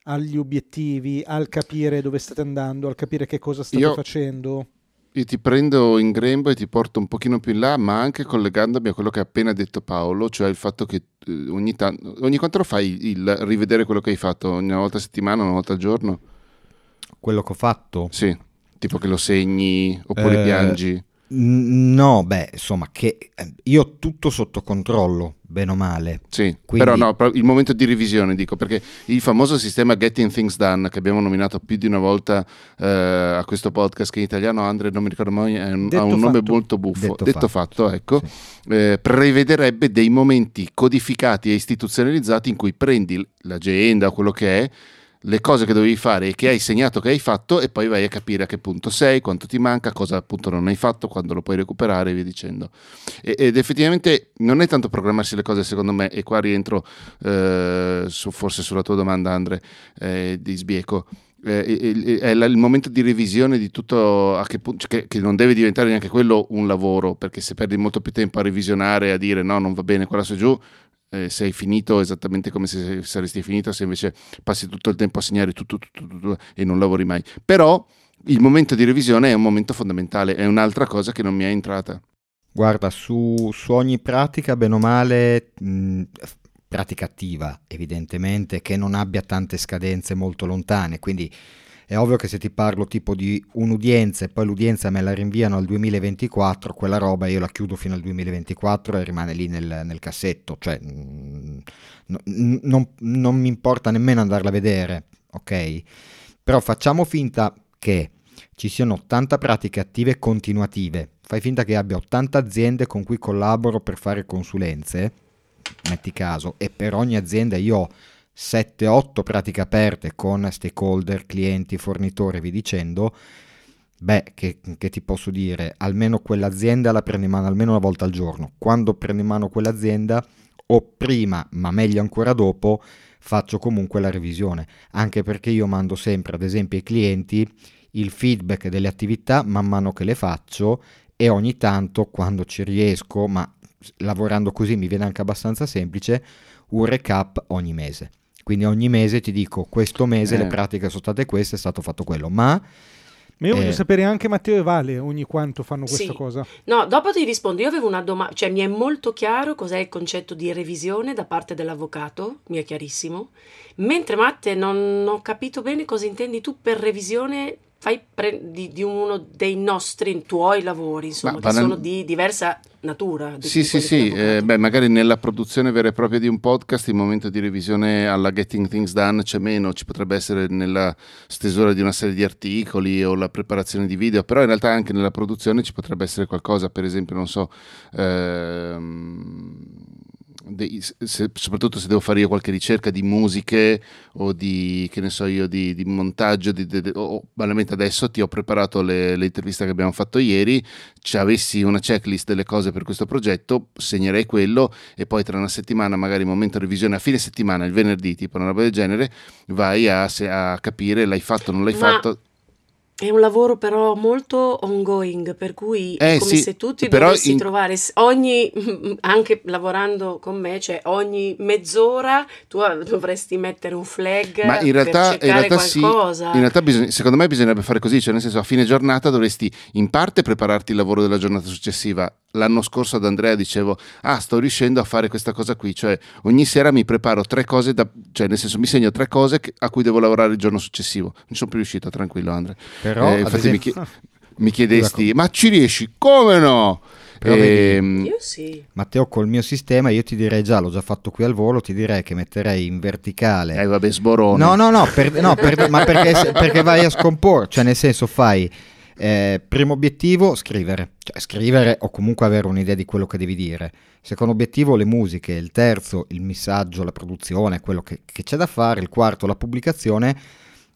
agli obiettivi, al capire dove state andando, al capire che cosa state Io- facendo? Io ti prendo in grembo e ti porto un pochino più in là, ma anche collegandomi a quello che ha appena detto Paolo, cioè il fatto che eh, ogni, tanto, ogni quanto lo fai il rivedere quello che hai fatto, una volta a settimana, una volta al giorno? quello che ho fatto Sì, tipo che lo segni oppure Eh, piangi. No, beh, insomma, che eh, io ho tutto sotto controllo, bene o male. Sì, quindi- però no, il momento di revisione dico, perché il famoso sistema Getting Things Done che abbiamo nominato più di una volta eh, a questo podcast, che in italiano Andre non mi ricordo mai, è un- ha un nome fatto. molto buffo, Detto detto, fatto. fatto, ecco, Sì. eh, prevederebbe dei momenti codificati e istituzionalizzati in cui prendi l'agenda o quello che è, le cose che dovevi fare e che hai segnato che hai fatto e poi vai a capire a che punto sei, quanto ti manca, cosa appunto non hai fatto, quando lo puoi recuperare e via dicendo. E, ed effettivamente non è tanto programmarsi le cose secondo me, e qua rientro eh, su, forse sulla tua domanda Andre eh, di Sbieco, eh, è il momento di revisione di tutto a che punto, che, che, non deve diventare neanche quello un lavoro, perché se perdi molto più tempo a revisionare, a dire no, non va bene, quella su giù, eh, sei finito esattamente come se saresti finito, se invece passi tutto il tempo a segnare tutto, tutto, tutto, e non lavori mai. Però il momento di revisione è un momento fondamentale, è un'altra cosa che non mi è entrata. Guarda, su, su ogni pratica, bene o male, mh, pratica attiva evidentemente, che non abbia tante scadenze molto lontane, quindi è ovvio che se ti parlo tipo di un'udienza e poi l'udienza me la rinviano al 2024, quella roba io la chiudo fino al 2024 e rimane lì nel, nel cassetto, cioè mm, n- non, non mi importa nemmeno andarla a vedere, ok? Però facciamo finta che ci siano 80 pratiche attive continuative, fai finta che abbia 80 aziende con cui collaboro per fare consulenze, metti caso, e per ogni azienda io ho 7-8 pratiche aperte con stakeholder, clienti, fornitori, vi dicendo, beh, che, che, ti posso dire, almeno quell'azienda la prendi in mano almeno una volta al giorno. Quando prendi in mano quell'azienda, o prima, ma meglio ancora dopo, faccio comunque la revisione, anche perché io mando sempre, ad esempio, ai clienti il feedback delle attività man mano che le faccio e ogni tanto, quando ci riesco, ma lavorando così mi viene anche abbastanza semplice, un recap ogni mese. Quindi ogni mese ti dico, questo mese eh. le pratiche sono state queste, è stato fatto quello, ma... Ma io voglio eh. sapere anche Matteo e Vale ogni quanto fanno questa sì. cosa. No, dopo ti rispondo. Io avevo una domanda, cioè mi è molto chiaro cos'è il concetto di revisione da parte dell'avvocato, mi è chiarissimo. Mentre Matte non ho capito bene cosa intendi tu per revisione fai pre- di, di, uno dei nostri tuoi lavori, insomma, Ma, che sono di diversa natura. Di sì, sì, sì, eh, beh, magari nella produzione vera e propria di un podcast il momento di revisione alla Getting Things Done c'è meno, ci potrebbe essere nella stesura di una serie di articoli o la preparazione di video, però in realtà anche nella produzione ci potrebbe essere qualcosa, per esempio, non so... Ehm, se, soprattutto se devo fare io qualche ricerca di musiche o di, che ne so io, di, di montaggio, di, di, o banalmente adesso ti ho preparato le, le, interviste che abbiamo fatto ieri, se avessi una checklist delle cose per questo progetto, segnerei quello e poi tra una settimana, magari momento revisione a fine settimana, il venerdì, tipo una roba del genere, vai a, a capire l'hai fatto o non l'hai Ma... fatto è un lavoro però molto ongoing, per cui è eh, come sì, se tu ti dovessi in... trovare ogni, (laughs) anche lavorando con me, cioè ogni mezz'ora tu dovresti mettere un flag Ma in realtà, in realtà qualcosa. Sì, in realtà bisogna, secondo me bisognerebbe fare così, cioè nel senso a fine giornata dovresti in parte prepararti il lavoro della giornata successiva, l'anno scorso ad Andrea dicevo, ah sto riuscendo a fare questa cosa qui, cioè ogni sera mi preparo tre cose, da, cioè nel senso mi segno tre cose a cui devo lavorare il giorno successivo. Non sono più riuscito, tranquillo Andrea. Però, eh, infatti esempio... mi, chied- mi, chiedesti, ma ci riesci? Come no? Ehm, io sì. Matteo, col mio sistema io ti direi già, l'ho già fatto qui al volo, ti direi che metterei in verticale. Eh vabbè, sborone. No, no, no, per, no per, ma perché, perché vai a scomporre, cioè nel senso fai eh, primo obiettivo, scrivere. Cioè, scrivere o comunque avere un'idea di quello che devi dire. Secondo obiettivo, le musiche. Il terzo, il messaggio, la produzione, quello che, che c'è da fare. Il quarto, la pubblicazione.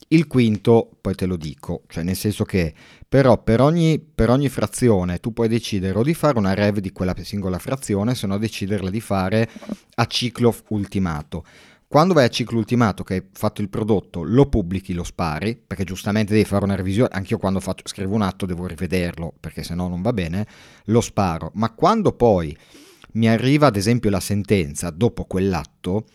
Il quinto, poi te lo dico, cioè nel senso che però per ogni, per ogni, frazione tu puoi decidere o di fare una rev di quella singola frazione, se no deciderla di fare a ciclo ultimato. Quando vai a ciclo ultimato che hai fatto il prodotto, lo pubblichi, lo spari, perché giustamente devi fare una revisione, anch'io quando faccio, scrivo un atto devo rivederlo, perché se no non va bene, lo sparo. Ma quando poi mi arriva ad esempio la sentenza dopo quell'atto,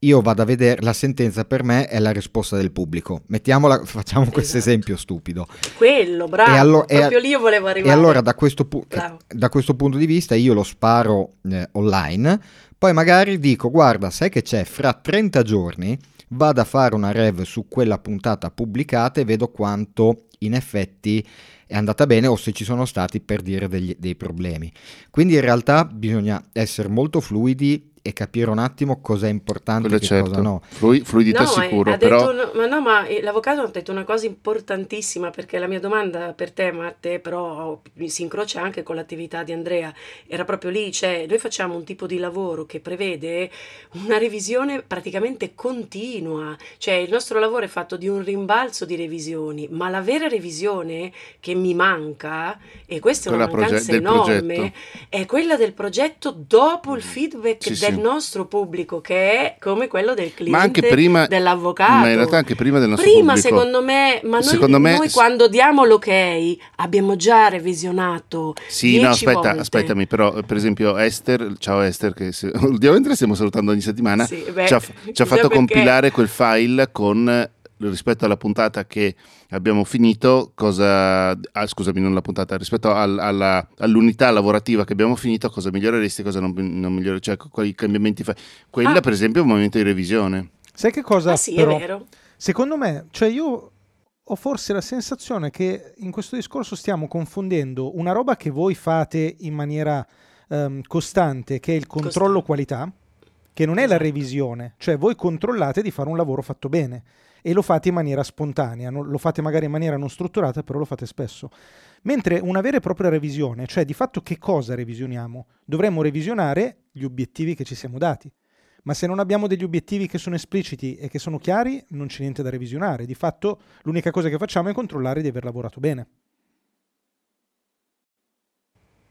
io vado a vedere la sentenza per me è la risposta del pubblico. Mettiamola, (laughs) facciamo esatto. questo esempio stupido. Quello, bravo. E allo- proprio e, lì volevo arrivare. E allora da questo, pu- da questo punto di vista io lo sparo eh, online poi magari dico, guarda, sai che c'è, fra 30 giorni vado a fare una rev su quella puntata pubblicata e vedo quanto in effetti è andata bene o se ci sono stati per dire degli, dei problemi. Quindi in realtà bisogna essere molto fluidi e capire un attimo cosa è importante e che certo. cosa no. Flu- fluidità No, sicuro, ha detto però un- ma no, ma eh, l'avvocato ha detto una cosa importantissima perché la mia domanda per te, Matte, però si incrocia anche con l'attività di Andrea, era proprio lì, cioè noi facciamo un tipo di lavoro che prevede una revisione praticamente continua, cioè il nostro lavoro è fatto di un rimbalzo di revisioni, ma la vera revisione che mi manca, e questa è una Quella proge- mancanza enorme, progetto. è quella del progetto dopo il feedback Sì, del nostro pubblico, che è come quello del cliente ma anche prima dell'avvocato. ma in realtà anche prima del nostro Prima, pubblico. secondo me, ma noi, Secondo me- noi quando diamo l'ok abbiamo già revisionato Sì, 10 no, aspetta, volte. aspettami, però per esempio Esther, ciao Esther, che se- (laughs) ultimamente la stiamo salutando ogni settimana, Sì, beh, ci ha, ci ha fatto perché. compilare quel file con rispetto alla puntata che abbiamo finito, cosa, ah, scusami, non la puntata, rispetto al- alla- all'unità lavorativa che abbiamo finito, cosa miglioreresti, cosa non, non miglioreresti, cioè quali cambiamenti fai. Quella Ah. per esempio è un momento di revisione. Sai che cosa Ah sì, però? è vero. Secondo me, cioè io ho forse la sensazione che in questo discorso stiamo confondendo una roba che voi fate in maniera ehm, costante, che è il controllo Costante. qualità, che non è la Esatto. revisione, cioè voi controllate di fare un lavoro fatto bene e lo fate in maniera spontanea, non- lo fate magari in maniera non strutturata, però lo fate spesso. Mentre una vera e propria revisione, cioè di fatto che cosa revisioniamo? Dovremmo revisionare gli obiettivi che ci siamo dati. Ma se non abbiamo degli obiettivi che sono espliciti e che sono chiari, non c'è niente da revisionare. Di fatto, l'unica cosa che facciamo è controllare di aver lavorato bene.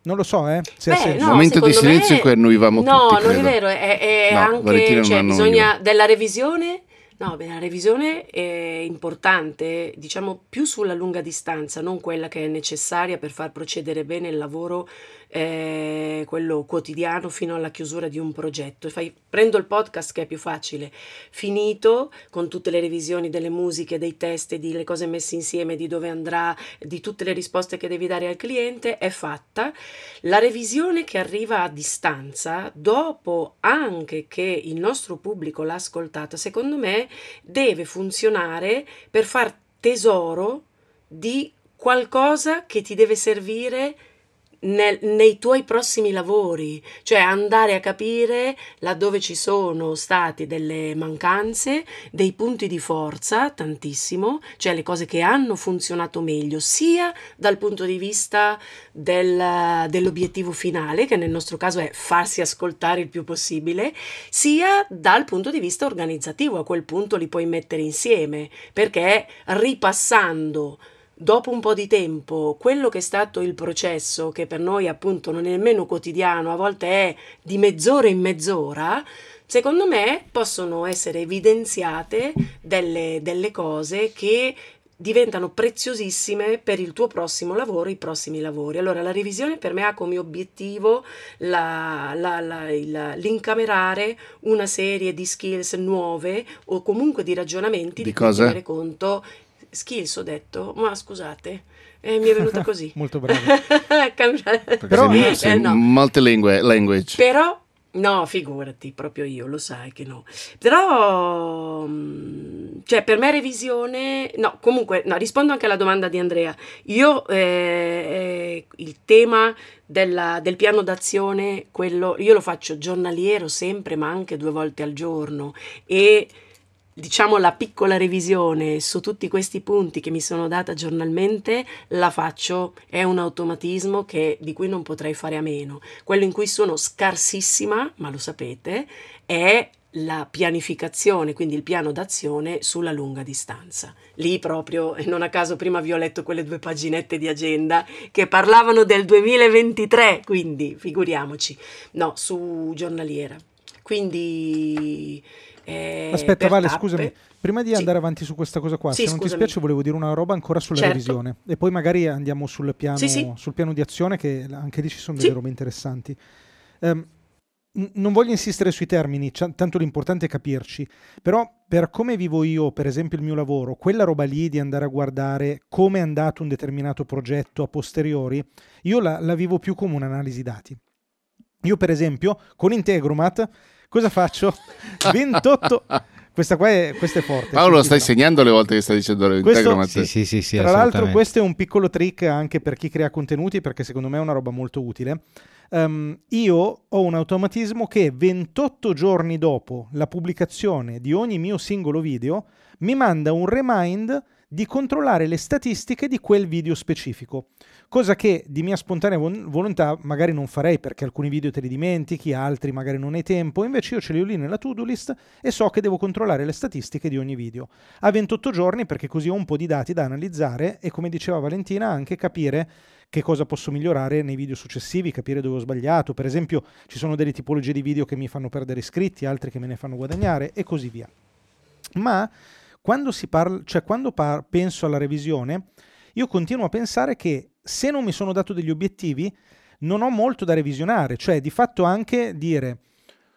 Non lo so, eh? Se Beh, senso. no, Momento di silenzio me- in cui annuvivamo No, tutti, non è credo. vero, è, è No, anche, non cioè, bisogna della revisione. No, beh, la revisione è importante, diciamo più sulla lunga distanza, non quella che è necessaria per far procedere bene il lavoro, eh, quello quotidiano fino alla chiusura di un progetto. Fai- prendo il podcast che è più facile, finito con tutte le revisioni delle musiche, dei test, di le cose messe insieme, di dove andrà, di tutte le risposte che devi dare al cliente, è fatta. La revisione che arriva a distanza, dopo anche che il nostro pubblico l'ha ascoltata, secondo me deve funzionare per far tesoro di qualcosa che ti deve servire nel- nei tuoi prossimi lavori, cioè andare a capire laddove ci sono state delle mancanze, dei punti di forza, tantissimo, cioè le cose che hanno funzionato meglio, sia dal punto di vista del- dell'obiettivo finale, che nel nostro caso è farsi ascoltare il più possibile, sia dal punto di vista organizzativo. A quel punto li puoi mettere insieme, perché ripassando dopo un po' di tempo quello che è stato il processo, che per noi appunto non è nemmeno quotidiano, a volte è di mezz'ora in mezz'ora, secondo me possono essere evidenziate delle, delle cose che diventano preziosissime per il tuo prossimo lavoro, i prossimi lavori. Allora la revisione per me ha come obiettivo la- la- la- il- l'incamerare una serie di skills nuove o comunque di ragionamenti Di di, cui cosa? tenere conto. Skills ho detto, ma scusate, eh, mi è venuta (laughs) così. Molto bravo. (laughs) Perché Però- sei, sei eh, no. multilingue- language. Però, no, figurati, proprio io, lo sai che no. Però, mm, cioè, per me revisione, no, comunque, no, rispondo anche alla domanda di Andrea. Io, eh, eh, il tema della- del piano d'azione, quello, io lo faccio giornaliero sempre, ma anche due volte al giorno e diciamo la piccola revisione su tutti questi punti che mi sono data giornalmente la faccio, è un automatismo che- di cui non potrei fare a meno. Quello in cui sono scarsissima, ma lo sapete, è la pianificazione, quindi il piano d'azione sulla lunga distanza. Lì proprio, e non a caso prima vi ho letto quelle due paginette di agenda che parlavano del 2023, quindi figuriamoci, no, su giornaliera. Quindi... eh, Aspetta, Vale, tappe. scusami. Prima di Sì. andare avanti su questa cosa qua, Sì, se non ti spiace, volevo dire una roba ancora sulla Certo. revisione. E poi magari andiamo sul piano, Sì, sul piano di azione, che anche lì ci sono delle robe interessanti. N- non voglio insistere sui termini, c'ha- tanto l'importante è capirci. Però, per come vivo io, per esempio, il mio lavoro, quella roba lì di andare a guardare come è andato un determinato progetto a posteriori, io la, la vivo più come un'analisi dati. Io, per esempio, con Integromat, cosa faccio? (laughs) 28. Questa qua è, questa è forte. Paolo, stai segnando le volte che stai dicendo le Questo-? Sì, sì, sì, sì, Tra l'altro, questo è un piccolo trick anche per chi crea contenuti, perché secondo me è una roba molto utile. Um, io ho un automatismo che 28 giorni dopo la pubblicazione di ogni mio singolo video mi manda un remind di controllare le statistiche di quel video specifico, cosa che di mia spontanea volontà magari non farei perché alcuni video te li dimentichi, altri magari non hai tempo, invece io ce li ho lì nella to-do list e so che devo controllare le statistiche di ogni video. A 28 giorni perché così ho un po' di dati da analizzare e come diceva Valentina anche capire che cosa posso migliorare nei video successivi, capire dove ho sbagliato. Per esempio, ci sono delle tipologie di video che mi fanno perdere iscritti, altri che me ne fanno guadagnare e così via. Ma quando, parla, cioè quando par- penso alla revisione, io continuo a pensare che se non mi sono dato degli obiettivi, non ho molto da revisionare, cioè di fatto anche dire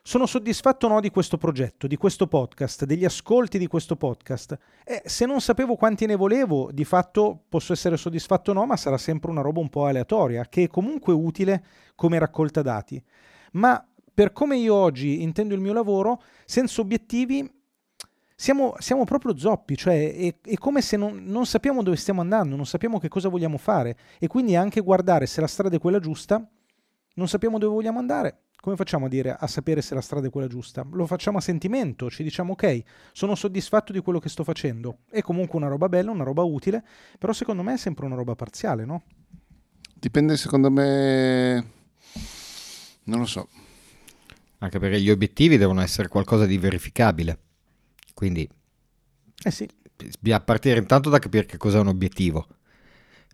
sono soddisfatto o no di questo progetto, di questo podcast, degli ascolti di questo podcast. E se non sapevo quanti ne volevo, di fatto posso essere soddisfatto o no, ma sarà sempre una roba un po' aleatoria, che è comunque utile come raccolta dati. Ma per come io oggi intendo il mio lavoro, senza obiettivi siamo, siamo proprio zoppi, cioè è, è come se non, non, sappiamo dove stiamo andando, non sappiamo che cosa vogliamo fare e quindi anche guardare se la strada è quella giusta, non sappiamo dove vogliamo andare. Come facciamo a dire a sapere se la strada è quella giusta? Lo facciamo a sentimento, ci diciamo ok, sono soddisfatto di quello che sto facendo. È comunque una roba bella, una roba utile, però secondo me è sempre una roba parziale, no? Dipende secondo me... non lo so. Anche perché gli obiettivi devono essere qualcosa di verificabile. Quindi eh sì. bisogna partire intanto da capire che cos'è un obiettivo.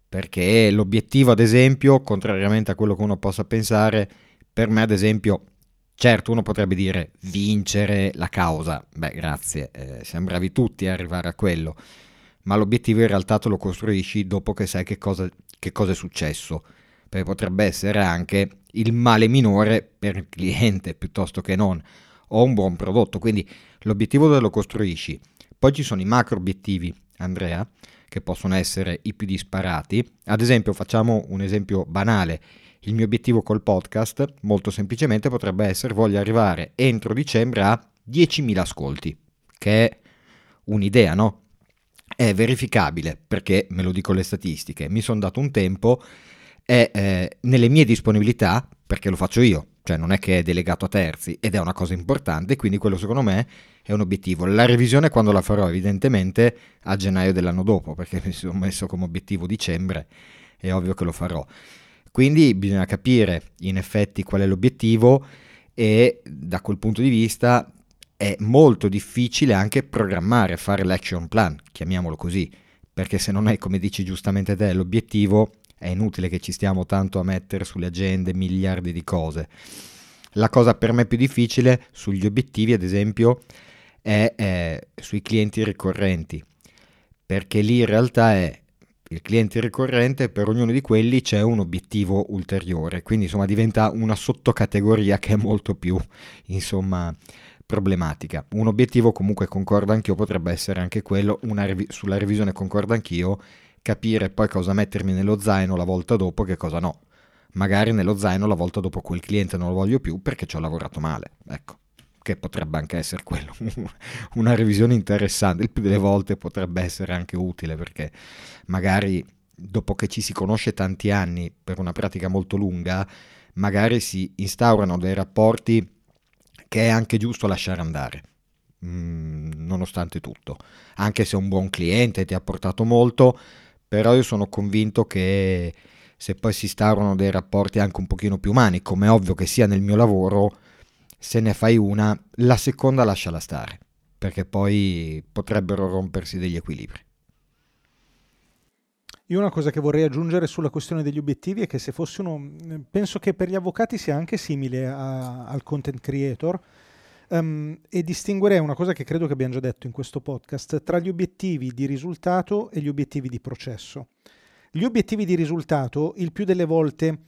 Perché l'obiettivo, ad esempio, contrariamente a quello che uno possa pensare, per me, ad esempio, certo, uno potrebbe dire vincere la causa. Beh, grazie, eh, siamo bravi tutti a arrivare a quello. Ma l'obiettivo in realtà te lo costruisci dopo che sai che cosa, che cosa è successo. Perché potrebbe essere anche il male minore per il cliente piuttosto che non. O un buon prodotto. Quindi l'obiettivo te lo costruisci. Poi ci sono i macro obiettivi, Andrea, che possono essere i più disparati. Ad esempio, facciamo un esempio banale il mio obiettivo col podcast, molto semplicemente, potrebbe essere voglio arrivare entro dicembre a 10.000 ascolti, che è un'idea, no? È verificabile perché, me lo dico le statistiche, mi sono dato un tempo, è eh, nelle mie disponibilità, perché lo faccio io, cioè non è che è delegato a terzi ed è una cosa importante, quindi quello secondo me è un obiettivo. La revisione quando la farò evidentemente a gennaio dell'anno dopo, perché mi sono messo come obiettivo dicembre, è ovvio che lo farò. Quindi bisogna capire in effetti qual è l'obiettivo e da quel punto di vista è molto difficile anche programmare, fare l'action plan, chiamiamolo così, perché se non è come dici giustamente te l'obiettivo è inutile che ci stiamo tanto a mettere sulle agende miliardi di cose. La cosa per me più difficile sugli obiettivi, ad esempio, è, è sui clienti ricorrenti, perché lì in realtà è il cliente ricorrente, per ognuno di quelli c'è un obiettivo ulteriore, quindi insomma diventa una sottocategoria che è molto più insomma problematica. Un obiettivo comunque concordo anch'io potrebbe essere anche quello, revi- sulla revisione concordo anch'io, capire poi cosa mettermi nello zaino la volta dopo che cosa no. Magari nello zaino la volta dopo quel cliente non lo voglio più perché ci ho lavorato male, ecco. Che potrebbe anche essere quello, (laughs) una revisione interessante, il più delle volte potrebbe essere anche utile perché magari dopo che ci si conosce tanti anni per una pratica molto lunga, magari si instaurano dei rapporti che è anche giusto lasciare andare, mm, nonostante tutto, anche se un buon cliente ti ha portato molto, però io sono convinto che se poi si instaurano dei rapporti anche un pochino più umani, come è ovvio che sia nel mio lavoro, se ne fai una, la seconda lasciala stare, perché poi potrebbero rompersi degli equilibri. Io una cosa che vorrei aggiungere sulla questione degli obiettivi è che se fosse uno, penso che per gli avvocati sia anche simile a, al content creator um, e distinguerei una cosa che credo che abbiamo già detto in questo podcast tra gli obiettivi di risultato e gli obiettivi di processo. Gli obiettivi di risultato il più delle volte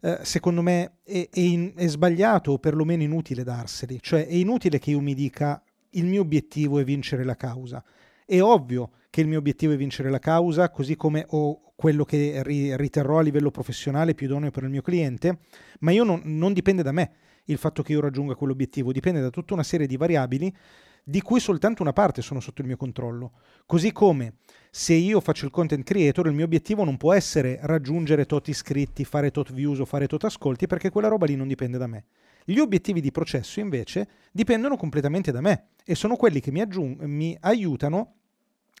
eh, secondo me è, è, in, è sbagliato o perlomeno inutile darseli, cioè è inutile che io mi dica il mio obiettivo è vincere la causa. È ovvio che il mio obiettivo è vincere la causa, così come ho quello che ri, riterrò a livello professionale più idoneo per il mio cliente, ma io non, non dipende da me il fatto che io raggiunga quell'obiettivo, dipende da tutta una serie di variabili di cui soltanto una parte sono sotto il mio controllo. Così come se io faccio il content creator, il mio obiettivo non può essere raggiungere tot iscritti, fare tot views o fare tot ascolti, perché quella roba lì non dipende da me. Gli obiettivi di processo invece dipendono completamente da me e sono quelli che mi, aggiung- mi aiutano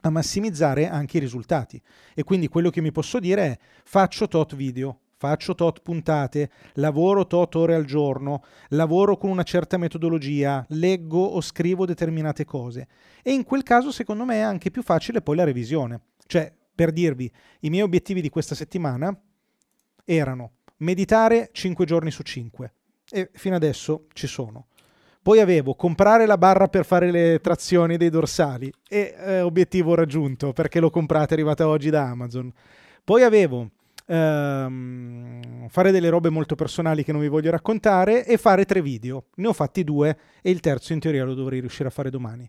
a massimizzare anche i risultati. E quindi quello che mi posso dire è faccio tot video, faccio tot puntate, lavoro tot ore al giorno, lavoro con una certa metodologia, leggo o scrivo determinate cose. E in quel caso secondo me è anche più facile poi la revisione. Cioè, per dirvi, i miei obiettivi di questa settimana erano meditare 5 giorni su 5 e fino adesso ci sono. Poi avevo comprare la barra per fare le trazioni dei dorsali e eh, obiettivo raggiunto perché l'ho comprata, è arrivata oggi da Amazon. Poi avevo ehm, fare delle robe molto personali che non vi voglio raccontare e fare tre video. Ne ho fatti due e il terzo in teoria lo dovrei riuscire a fare domani.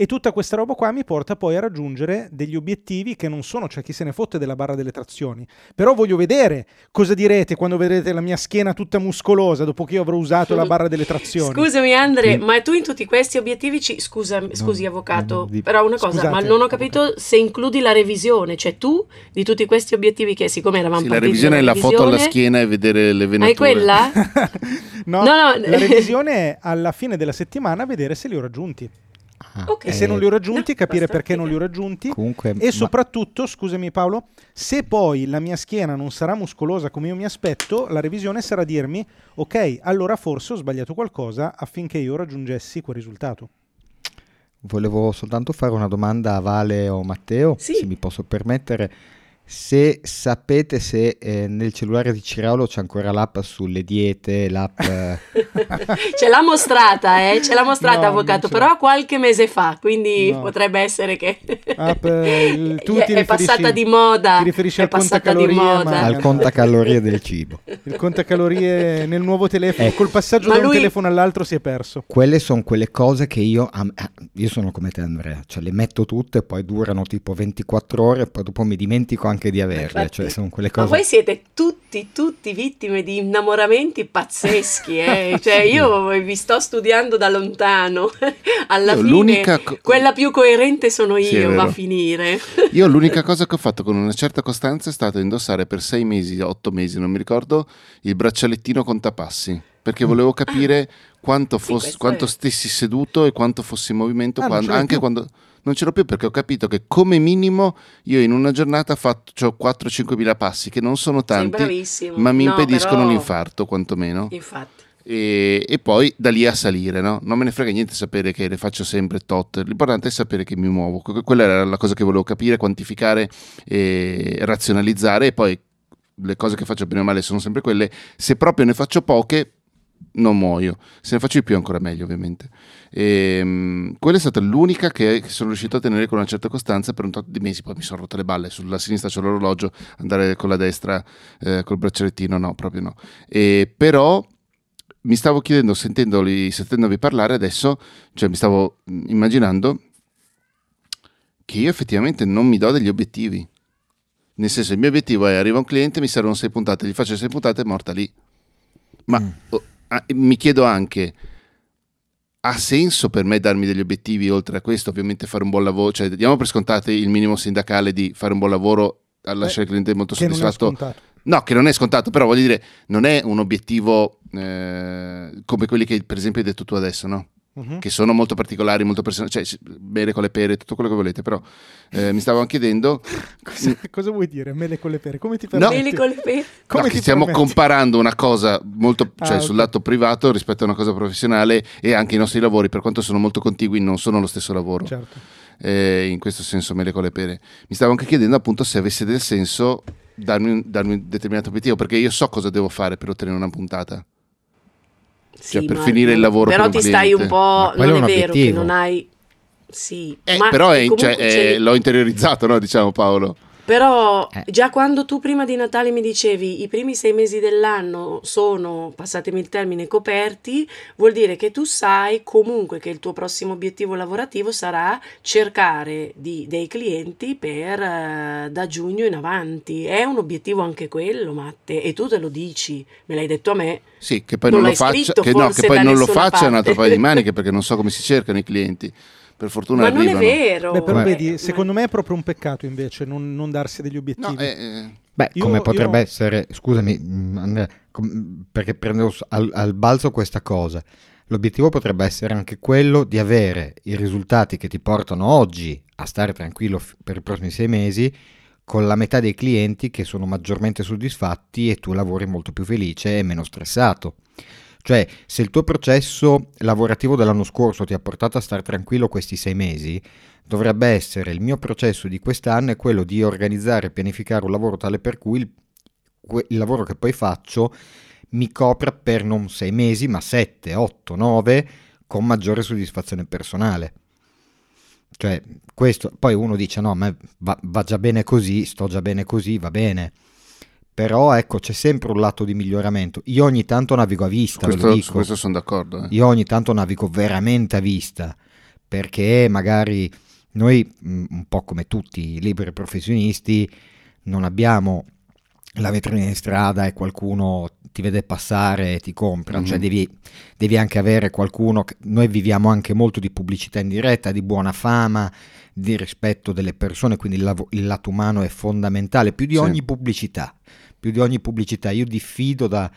E tutta questa roba qua mi porta poi a raggiungere degli obiettivi che non sono, cioè chi se ne fotte della barra delle trazioni. Però voglio vedere cosa direte quando vedrete la mia schiena tutta muscolosa dopo che io avrò usato la barra delle trazioni. Scusami Andre, sì. ma tu in tutti questi obiettivi ci... Scusa, scusi no, avvocato, no, però una cosa, Scusate, ma non ho capito avvocato. se includi la revisione, cioè tu di tutti questi obiettivi che siccome eravamo sì, la revisione è la foto alla schiena e vedere le venature. Hai quella? (laughs) no, no, no, (laughs) (laughs) la revisione è alla fine della settimana vedere se li ho raggiunti. Ah, okay. E se non li ho raggiunti, no, capire perché non li ho raggiunti. Comunque, e soprattutto, ma... scusami Paolo, se poi la mia schiena non sarà muscolosa come io mi aspetto, la revisione sarà dirmi, ok, allora forse ho sbagliato qualcosa affinché io raggiungessi quel risultato. Volevo soltanto fare una domanda a Vale o Matteo, sì. se mi posso permettere se sapete se eh, nel cellulare di Ciraulo c'è ancora l'app sulle diete, l'app... Eh. (laughs) ce l'ha mostrata, eh? ce l'ha mostrata no, avvocato, però qualche mese fa, quindi no. potrebbe essere che app, il, (laughs) tu è, passata di moda. Ti riferisci al contacalorie, al contacalorie del cibo. Il contacalorie nel nuovo telefono, eh. col passaggio da lui... un telefono all'altro si è perso. Quelle sono quelle cose che io, io sono come te Andrea, cioè le metto tutte, poi durano tipo 24 ore, poi dopo mi dimentico anche anche di averle, Infatti, cioè sono quelle cose... Ma voi siete tutti, tutti vittime di innamoramenti pazzeschi, eh? (laughs) cioè io vi sto studiando da lontano, (laughs) alla io, fine co- quella più coerente sono io, sì, va a finire. (laughs) io l'unica cosa che ho fatto con una certa costanza è stato indossare per sei mesi, otto mesi, non mi ricordo, il braccialettino contapassi perché volevo capire ah, quanto, fosse, sì, quanto stessi seduto e quanto fossi in movimento, ah, quando, anche più. quando non ce l'ho più perché ho capito che come minimo io in una giornata faccio 4-5 mila passi, che non sono tanti, ma mi no, impediscono però... l'infarto quantomeno. Infatti. E, e, poi da lì a salire, no? Non me ne frega niente sapere che le faccio sempre tot, l'importante è sapere che mi muovo. Quella era la cosa che volevo capire, quantificare, e razionalizzare e poi le cose che faccio bene o male sono sempre quelle. Se proprio ne faccio poche, non muoio. Se ne faccio di più ancora meglio, ovviamente. E, um, quella è stata l'unica che, che, sono riuscito a tenere con una certa costanza per un tot di mesi. Poi mi sono rotte le balle. Sulla sinistra c'è l'orologio, andare con la destra eh, col braccialettino, no, proprio no. E, però mi stavo chiedendo, sentendoli, sentendovi parlare adesso, cioè mi stavo immaginando che io effettivamente non mi do degli obiettivi. Nel senso, il mio obiettivo è arriva un cliente, mi servono sei puntate, gli faccio sei puntate e è morta lì. Ma mm. oh, mi chiedo anche, ha senso per me darmi degli obiettivi oltre a questo? Ovviamente fare un buon lavoro, cioè diamo per scontate il minimo sindacale di fare un buon lavoro, a lasciare il cliente molto soddisfatto. No, che non è scontato, però voglio dire, non è un obiettivo eh, come quelli che per esempio hai detto tu adesso, no? Uh-huh. che sono molto particolari, molto personali, cioè mele con le pere, tutto quello che volete, però eh, mi stavo chiedendo... (laughs) cosa, cosa, vuoi dire, mele con le pere? Come ti permetti? No, mele con le pere? Come no, ti stiamo permetti? comparando una cosa molto, cioè ah, sul okay. lato privato rispetto a una cosa professionale e anche i nostri lavori, per quanto sono molto contigui, non sono lo stesso lavoro. Certo. Eh, in questo senso mele con le pere. Mi stavo anche chiedendo appunto se avesse del senso darmi, darmi un determinato obiettivo, perché io so cosa devo fare per ottenere una puntata. Cioè, sì, per finire il lavoro però ti stai un po' non è, è vero che non hai sì eh, però è, cioè, è, l'ho interiorizzato no? diciamo Paolo Però Eh. già quando tu prima di Natale mi dicevi i primi sei mesi dell'anno sono, passatemi il termine, coperti, vuol dire che tu sai comunque che il tuo prossimo obiettivo lavorativo sarà cercare di- dei clienti per eh, da giugno in avanti. È un obiettivo anche quello, Matte, e tu te lo dici, me l'hai detto a me. Sì, che poi Non non, lo faccia, scritto che, no, che poi non lo faccia è un altro paio di maniche perché non so come si cercano i clienti. Per fortuna Ma non è vero. Beh, però vedi, ma- secondo me è proprio un peccato invece non, non darsi degli obiettivi. No, eh, eh, Beh, Io- come potrebbe io- essere, scusami mm, Andrea, com- perché prendo al, al balzo questa cosa. L'obiettivo potrebbe essere anche quello di avere i risultati che ti portano oggi a stare tranquillo f- per i prossimi sei mesi con la metà dei clienti che sono maggiormente soddisfatti e tu lavori molto più felice e meno stressato. Cioè, se il tuo processo lavorativo dell'anno scorso ti ha portato a stare tranquillo questi sei mesi, dovrebbe essere il mio processo di quest'anno è quello di organizzare e pianificare un lavoro tale per cui il, il lavoro che poi faccio mi copra per non sei mesi, ma sette, otto, nove, con maggiore soddisfazione personale. Cioè, questo, poi uno dice no, ma va, va già bene così, sto già bene così, va bene. Però ecco, c'è sempre un lato di miglioramento. Io ogni tanto navigo a vista, questo, dico. questo sono d'accordo. eh. Io ogni tanto navigo veramente a vista, perché magari noi, mh, un po' come tutti i liberi professionisti, non abbiamo la vetrina in strada e qualcuno ti vede passare e ti compra, Mhm. cioè devi, devi anche avere qualcuno, che- noi viviamo anche molto di pubblicità in diretta, di buona fama, di rispetto delle persone, quindi il, lavo- il lato umano è fondamentale, più di Sì. ogni pubblicità, più di ogni pubblicità, io diffido da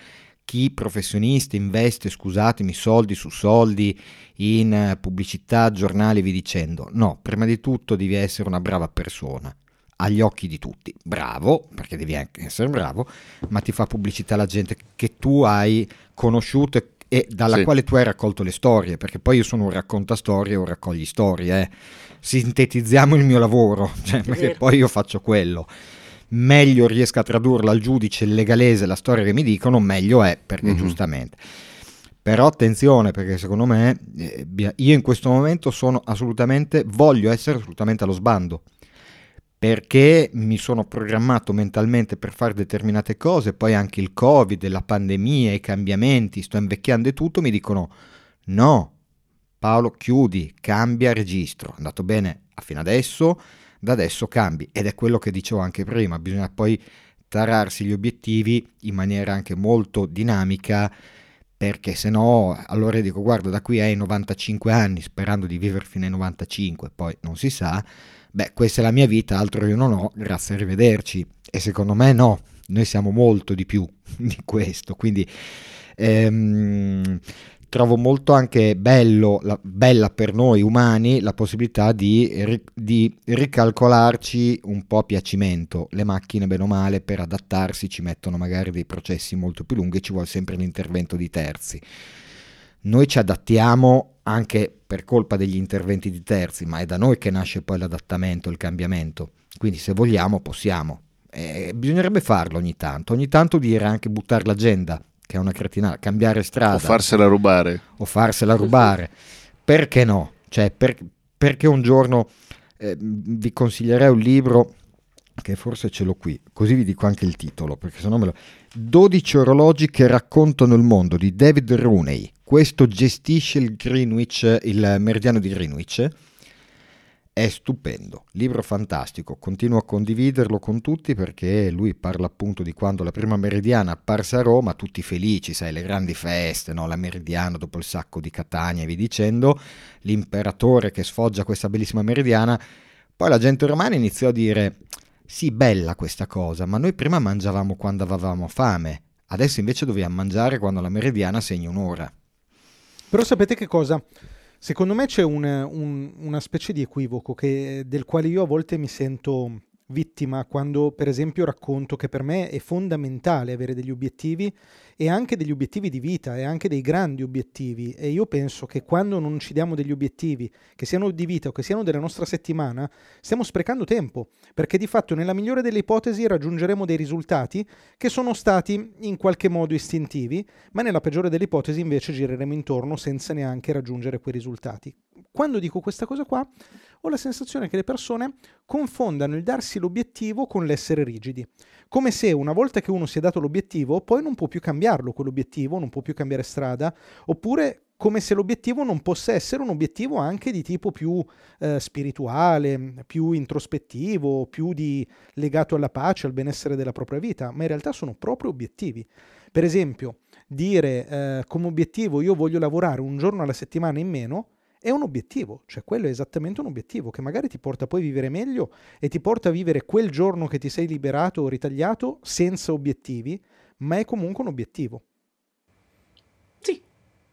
chi professionista investe, scusatemi, soldi su soldi in eh, pubblicità, giornali, vi dicendo. No, prima di tutto devi essere una brava persona, agli occhi di tutti. Bravo, perché devi anche essere bravo, ma ti fa pubblicità la gente che tu hai conosciuto e- e dalla Sì. quale tu hai raccolto le storie, perché poi io sono un raccontastorie o raccogli storie, eh. sintetizziamo il mio lavoro, (laughs) cioè, perché poi io faccio quello meglio riesco a tradurla al giudice legalese la storia che mi dicono, meglio è perché Mhm. giustamente. Però attenzione perché secondo me eh, io in questo momento sono assolutamente, voglio essere assolutamente allo sbando perché mi sono programmato mentalmente per fare determinate cose, poi anche il covid, la pandemia, i cambiamenti, sto invecchiando e tutto, mi dicono no, Paolo chiudi, cambia registro, è andato bene fino adesso, da adesso cambi ed è quello che dicevo anche prima, bisogna poi tararsi gli obiettivi in maniera anche molto dinamica perché se no allora dico guarda da qui ai 95 anni sperando di vivere fino ai 95 poi non si sa beh questa è la mia vita altro io non ho grazie arrivederci e secondo me no noi siamo molto di più (laughs) di questo quindi ehm, trovo molto anche bello, la- bella per noi umani la possibilità di, di ricalcolarci un po' a piacimento. Le macchine, bene o male, per adattarsi ci mettono magari dei processi molto più lunghi ci vuole sempre l'intervento di terzi. Noi ci adattiamo anche per colpa degli interventi di terzi, ma è da noi che nasce poi l'adattamento, il cambiamento. Quindi se vogliamo possiamo. Eh, bisognerebbe farlo ogni tanto, ogni tanto dire anche buttare l'agenda, che è una cretinata, cambiare strada O farsela rubare. o farsela rubare. (laughs) Perché no? Cioè, per- perché un giorno eh, vi consiglierei un libro che forse ce l'ho qui, così vi dico anche il titolo, perché sennò me lo... 12 orologi che raccontano il mondo di David Rooney. Questo gestisce il Greenwich, il meridiano di Greenwich. È stupendo, libro fantastico, continuo a condividerlo con tutti perché lui parla appunto di quando la prima meridiana apparsa a Roma, tutti felici, sai, le grandi feste, no? la meridiana dopo il sacco di Catania e vi dicendo, l'imperatore che sfoggia questa bellissima meridiana, poi la gente romana iniziò a dire, sì, bella questa cosa, ma noi prima mangiavamo quando avevamo fame, adesso invece dobbiamo mangiare quando la meridiana segna un'ora. Però sapete che cosa? Secondo me c'è un- un- una specie di equivoco che- del quale io a volte mi sento vittima quando per esempio racconto che per me è fondamentale avere degli obiettivi e anche degli obiettivi di vita e anche dei grandi obiettivi e io penso che quando non ci diamo degli obiettivi che siano di vita o che siano della nostra settimana stiamo sprecando tempo perché di fatto nella migliore delle ipotesi raggiungeremo dei risultati che sono stati in qualche modo istintivi ma nella peggiore delle ipotesi invece gireremo intorno senza neanche raggiungere quei risultati. Quando dico questa cosa qua, ho la sensazione che le persone confondano il darsi l'obiettivo con l'essere rigidi. Come se una volta che uno si è dato l'obiettivo, poi non può più cambiarlo quell'obiettivo, non può più cambiare strada, oppure come se l'obiettivo non possa essere un obiettivo anche di tipo più eh, spirituale, più introspettivo, più di, legato alla pace, al benessere della propria vita, ma in realtà sono proprio obiettivi. Per esempio, dire eh, come obiettivo io voglio lavorare un giorno alla settimana in meno è un obiettivo, cioè quello è esattamente un obiettivo che magari ti porta poi a vivere meglio e ti porta a vivere quel giorno che ti sei liberato o ritagliato senza obiettivi, ma è comunque un obiettivo.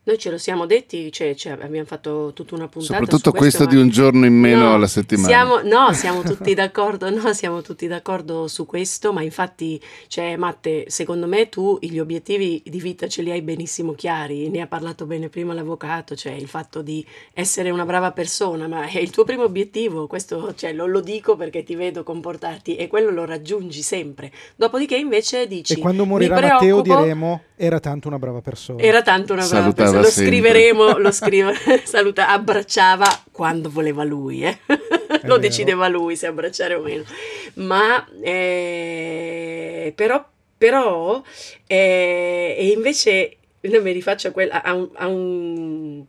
Noi ce lo siamo detti, cioè, cioè, abbiamo fatto tutta una puntata. Soprattutto questo, questo di un giorno in meno no, alla settimana. Siamo, no, siamo tutti d'accordo, no, siamo tutti d'accordo su questo, ma infatti, cioè, Matte, secondo me tu gli obiettivi di vita ce li hai benissimo chiari, ne ha parlato bene prima l'avvocato, cioè il fatto di essere una brava persona, ma è il tuo primo obiettivo, questo cioè, lo, lo dico perché ti vedo comportarti e quello lo raggiungi sempre. Dopodiché invece dici... E quando morirà Matteo diremo era tanto una brava persona. Era tanto una brava Salutava persona. Lo sempre. scriveremo, lo scrive, (laughs) saluta, abbracciava quando voleva lui, eh? lo vero. decideva lui se abbracciare o meno. Ma eh, però, però eh, e invece io mi rifaccio a, quel, a, un, a un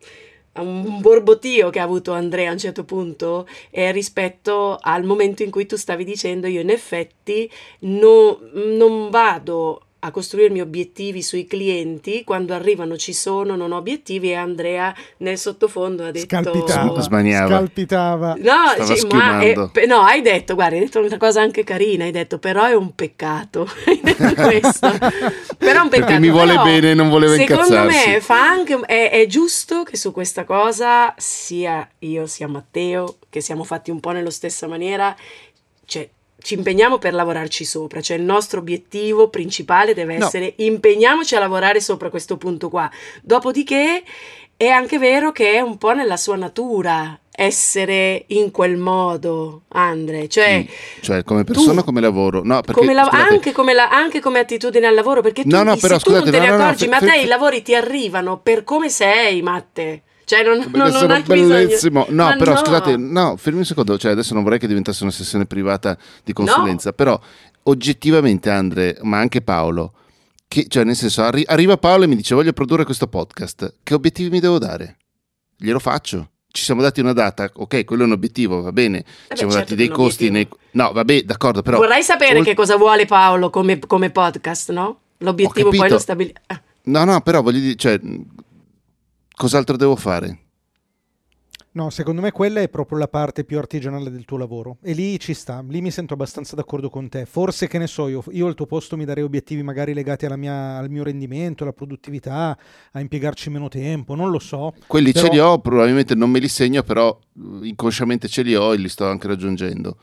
un borbotio che ha avuto Andrea a un certo punto eh, rispetto al momento in cui tu stavi dicendo io in effetti no, non vado a costruirmi obiettivi sui clienti, quando arrivano ci sono, non ho obiettivi e Andrea nel sottofondo ha detto... Scalpitava, scalpitava. No, cioè, ma è, no, hai detto, guarda, hai detto una cosa anche carina, hai detto però è un peccato, (laughs) hai detto questo, (laughs) però è un peccato. Perché mi vuole però, bene non voleva secondo incazzarsi. Secondo me fa anche, è, è giusto che su questa cosa sia io sia Matteo, che siamo fatti un po' nella stessa maniera, cioè ci impegniamo per lavorarci sopra, cioè il nostro obiettivo principale deve no. essere impegniamoci a lavorare sopra questo punto qua. Dopodiché è anche vero che è un po' nella sua natura essere in quel modo, Andre. Cioè, sì, cioè come persona, tu, come lavoro. No, perché, come la, anche, come la, anche, come attitudine al lavoro, perché tu, no, no, però, scusate, tu non te ne accorgi, no, ma te i lavori ti arrivano per come sei, Matte. Cioè, non, non, non hai bellissimo. Bisogno. No, Ma però no. scusate, no, fermi un secondo. Cioè, adesso non vorrei che diventasse una sessione privata di consulenza, no. però oggettivamente, Andre, ma anche Paolo, che, cioè, nel senso, arri- arriva Paolo e mi dice: Voglio produrre questo podcast. Che obiettivi mi devo dare? Glielo faccio. Ci siamo dati una data, ok, quello è un obiettivo, va bene. Ci siamo certo dati dei costi. Nei... No, vabbè, d'accordo, però. Vorrei sapere ol... che cosa vuole Paolo come, come podcast, no? L'obiettivo poi lo stabilisce. Ah. No, no, però voglio dire, cioè, cos'altro devo fare? No, secondo me quella è proprio la parte più artigianale del tuo lavoro e lì ci sta, lì mi sento abbastanza d'accordo con te. Forse che ne so, io, io al tuo posto mi darei obiettivi magari legati mia, al mio rendimento, alla produttività, a impiegarci meno tempo, non lo so. Quelli però... ce li ho, probabilmente non me li segno, però uh, inconsciamente ce li ho e li sto anche raggiungendo.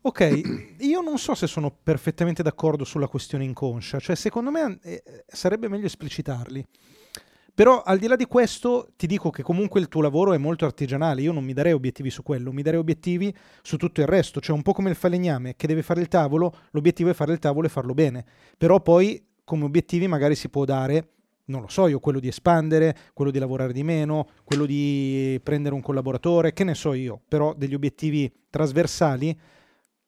Ok, (clears throat) io non so se sono perfettamente d'accordo sulla questione inconscia, cioè secondo me eh, sarebbe meglio esplicitarli. Però al di là di questo ti dico che comunque il tuo lavoro è molto artigianale, io non mi darei obiettivi su quello, mi darei obiettivi su tutto il resto, cioè un po' come il falegname che deve fare il tavolo, l'obiettivo è fare il tavolo e farlo bene, però poi come obiettivi magari si può dare non lo so io, quello di espandere, quello di lavorare di meno, quello di prendere un collaboratore, che ne so io, però degli obiettivi trasversali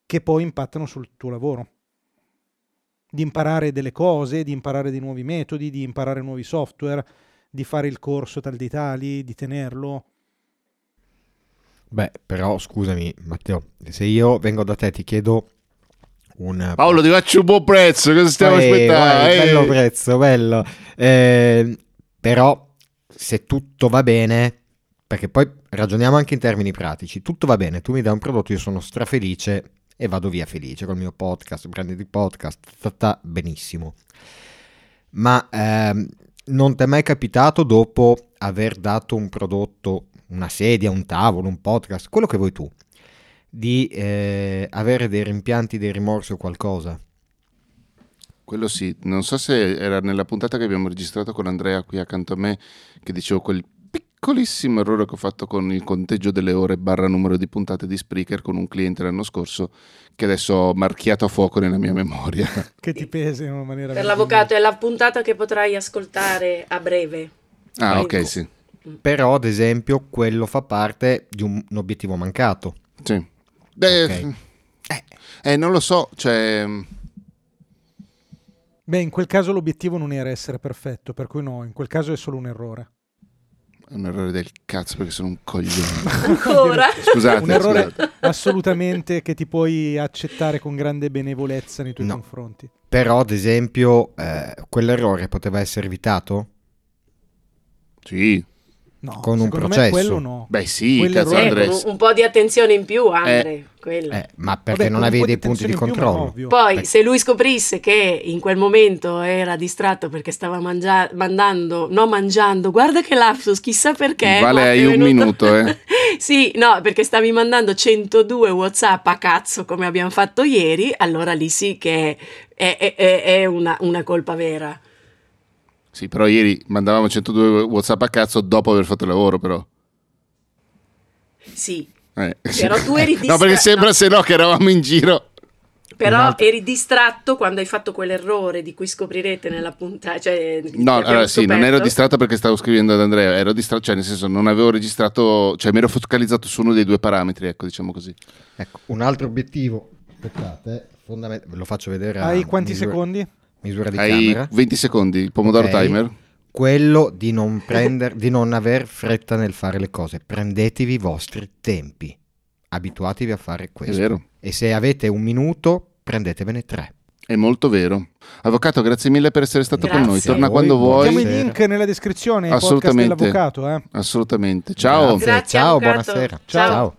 che poi impattano sul tuo lavoro. Di imparare delle cose, di imparare dei nuovi metodi, di imparare nuovi software, di fare il corso tal di tali, di tenerlo? Beh, però scusami Matteo, se io vengo da te ti chiedo un... Paolo ti faccio un buon prezzo, cosa stiamo vai, aspettando? Vai, bello prezzo, bello. Eh, però se tutto va bene, perché poi ragioniamo anche in termini pratici, tutto va bene, tu mi dai un prodotto, io sono strafelice e vado via felice col mio podcast, brand di podcast, sta benissimo. Ma ehm, non ti è mai capitato dopo aver dato un prodotto, una sedia, un tavolo, un podcast, quello che vuoi tu, di eh, avere dei rimpianti, dei rimorsi o qualcosa? Quello sì, non so se era nella puntata che abbiamo registrato con Andrea qui accanto a me, che dicevo quel piccolissimo errore che ho fatto con il conteggio delle ore barra numero di puntate di Spreaker con un cliente l'anno scorso che adesso ho marchiato a fuoco nella mia memoria. (laughs) che ti pesa in una maniera... Per l'avvocato è la puntata che potrai ascoltare a breve. Ah, ok, sì. Però, ad esempio, quello fa parte di un, un obiettivo mancato. Sì. Beh, Ok. eh, eh, non lo so, cioè... Beh, in quel caso l'obiettivo non era essere perfetto, per cui no, in quel caso è solo un errore. È un errore del cazzo perché sono un coglione. (laughs) Ancora? Scusate, un errore scusate. assolutamente che ti puoi accettare con grande benevolenza nei tuoi No. confronti. Però, ad esempio, eh, quell'errore poteva essere evitato? Sì. No, Con un processo. quello no. Beh sì, cazzo Eh, Andres. con un, un po' di attenzione in più, Andre. quello. Eh, ma perché Vabbè, non avevi dei punti di più, controllo? ovvio. Poi, Beh. se lui scoprisse che in quel momento era distratto perché stava mangia- mandando, no mangiando, guarda che lapsus, chissà perché. Vale, hai un minuto, eh. (laughs) sì, no, perché stavi mandando 102 WhatsApp a cazzo come abbiamo fatto ieri, allora lì sì che è, è- è- è una, una colpa vera. Sì, però ieri mandavamo 102 WhatsApp a cazzo dopo aver fatto il lavoro, però. Sì, Eh. Però tu eri (laughs) No, perché sembra no. se no che eravamo in giro. però eri distratto quando hai fatto quell'errore di cui scoprirete nella puntata. Cioè, No, allora sì, non ero distratto perché stavo scrivendo ad Andrea, ero distratto, cioè nel senso non avevo registrato, cioè mi ero focalizzato su uno dei due parametri, ecco, diciamo così. Ecco, un altro obiettivo, aspettate, fondament- ve lo faccio vedere. Hai quanti misura- secondi? Misura di Hai camera. 20 secondi, il pomodoro Ok. timer. Quello di non prendere, di non aver fretta nel fare le cose. Prendetevi i vostri tempi. Abituatevi a fare È questo. vero, E se avete un minuto, prendetevene tre. è molto vero. Avvocato, grazie mille per essere stato con Grazie. noi. Torna quando vuoi. Mettiamo il Buonasera. link nella descrizione, il podcast Assolutamente. dell'avvocato. Eh. Assolutamente. Ciao. Grazie, Grazie, ciao, avvocato. buonasera. Ciao. ciao.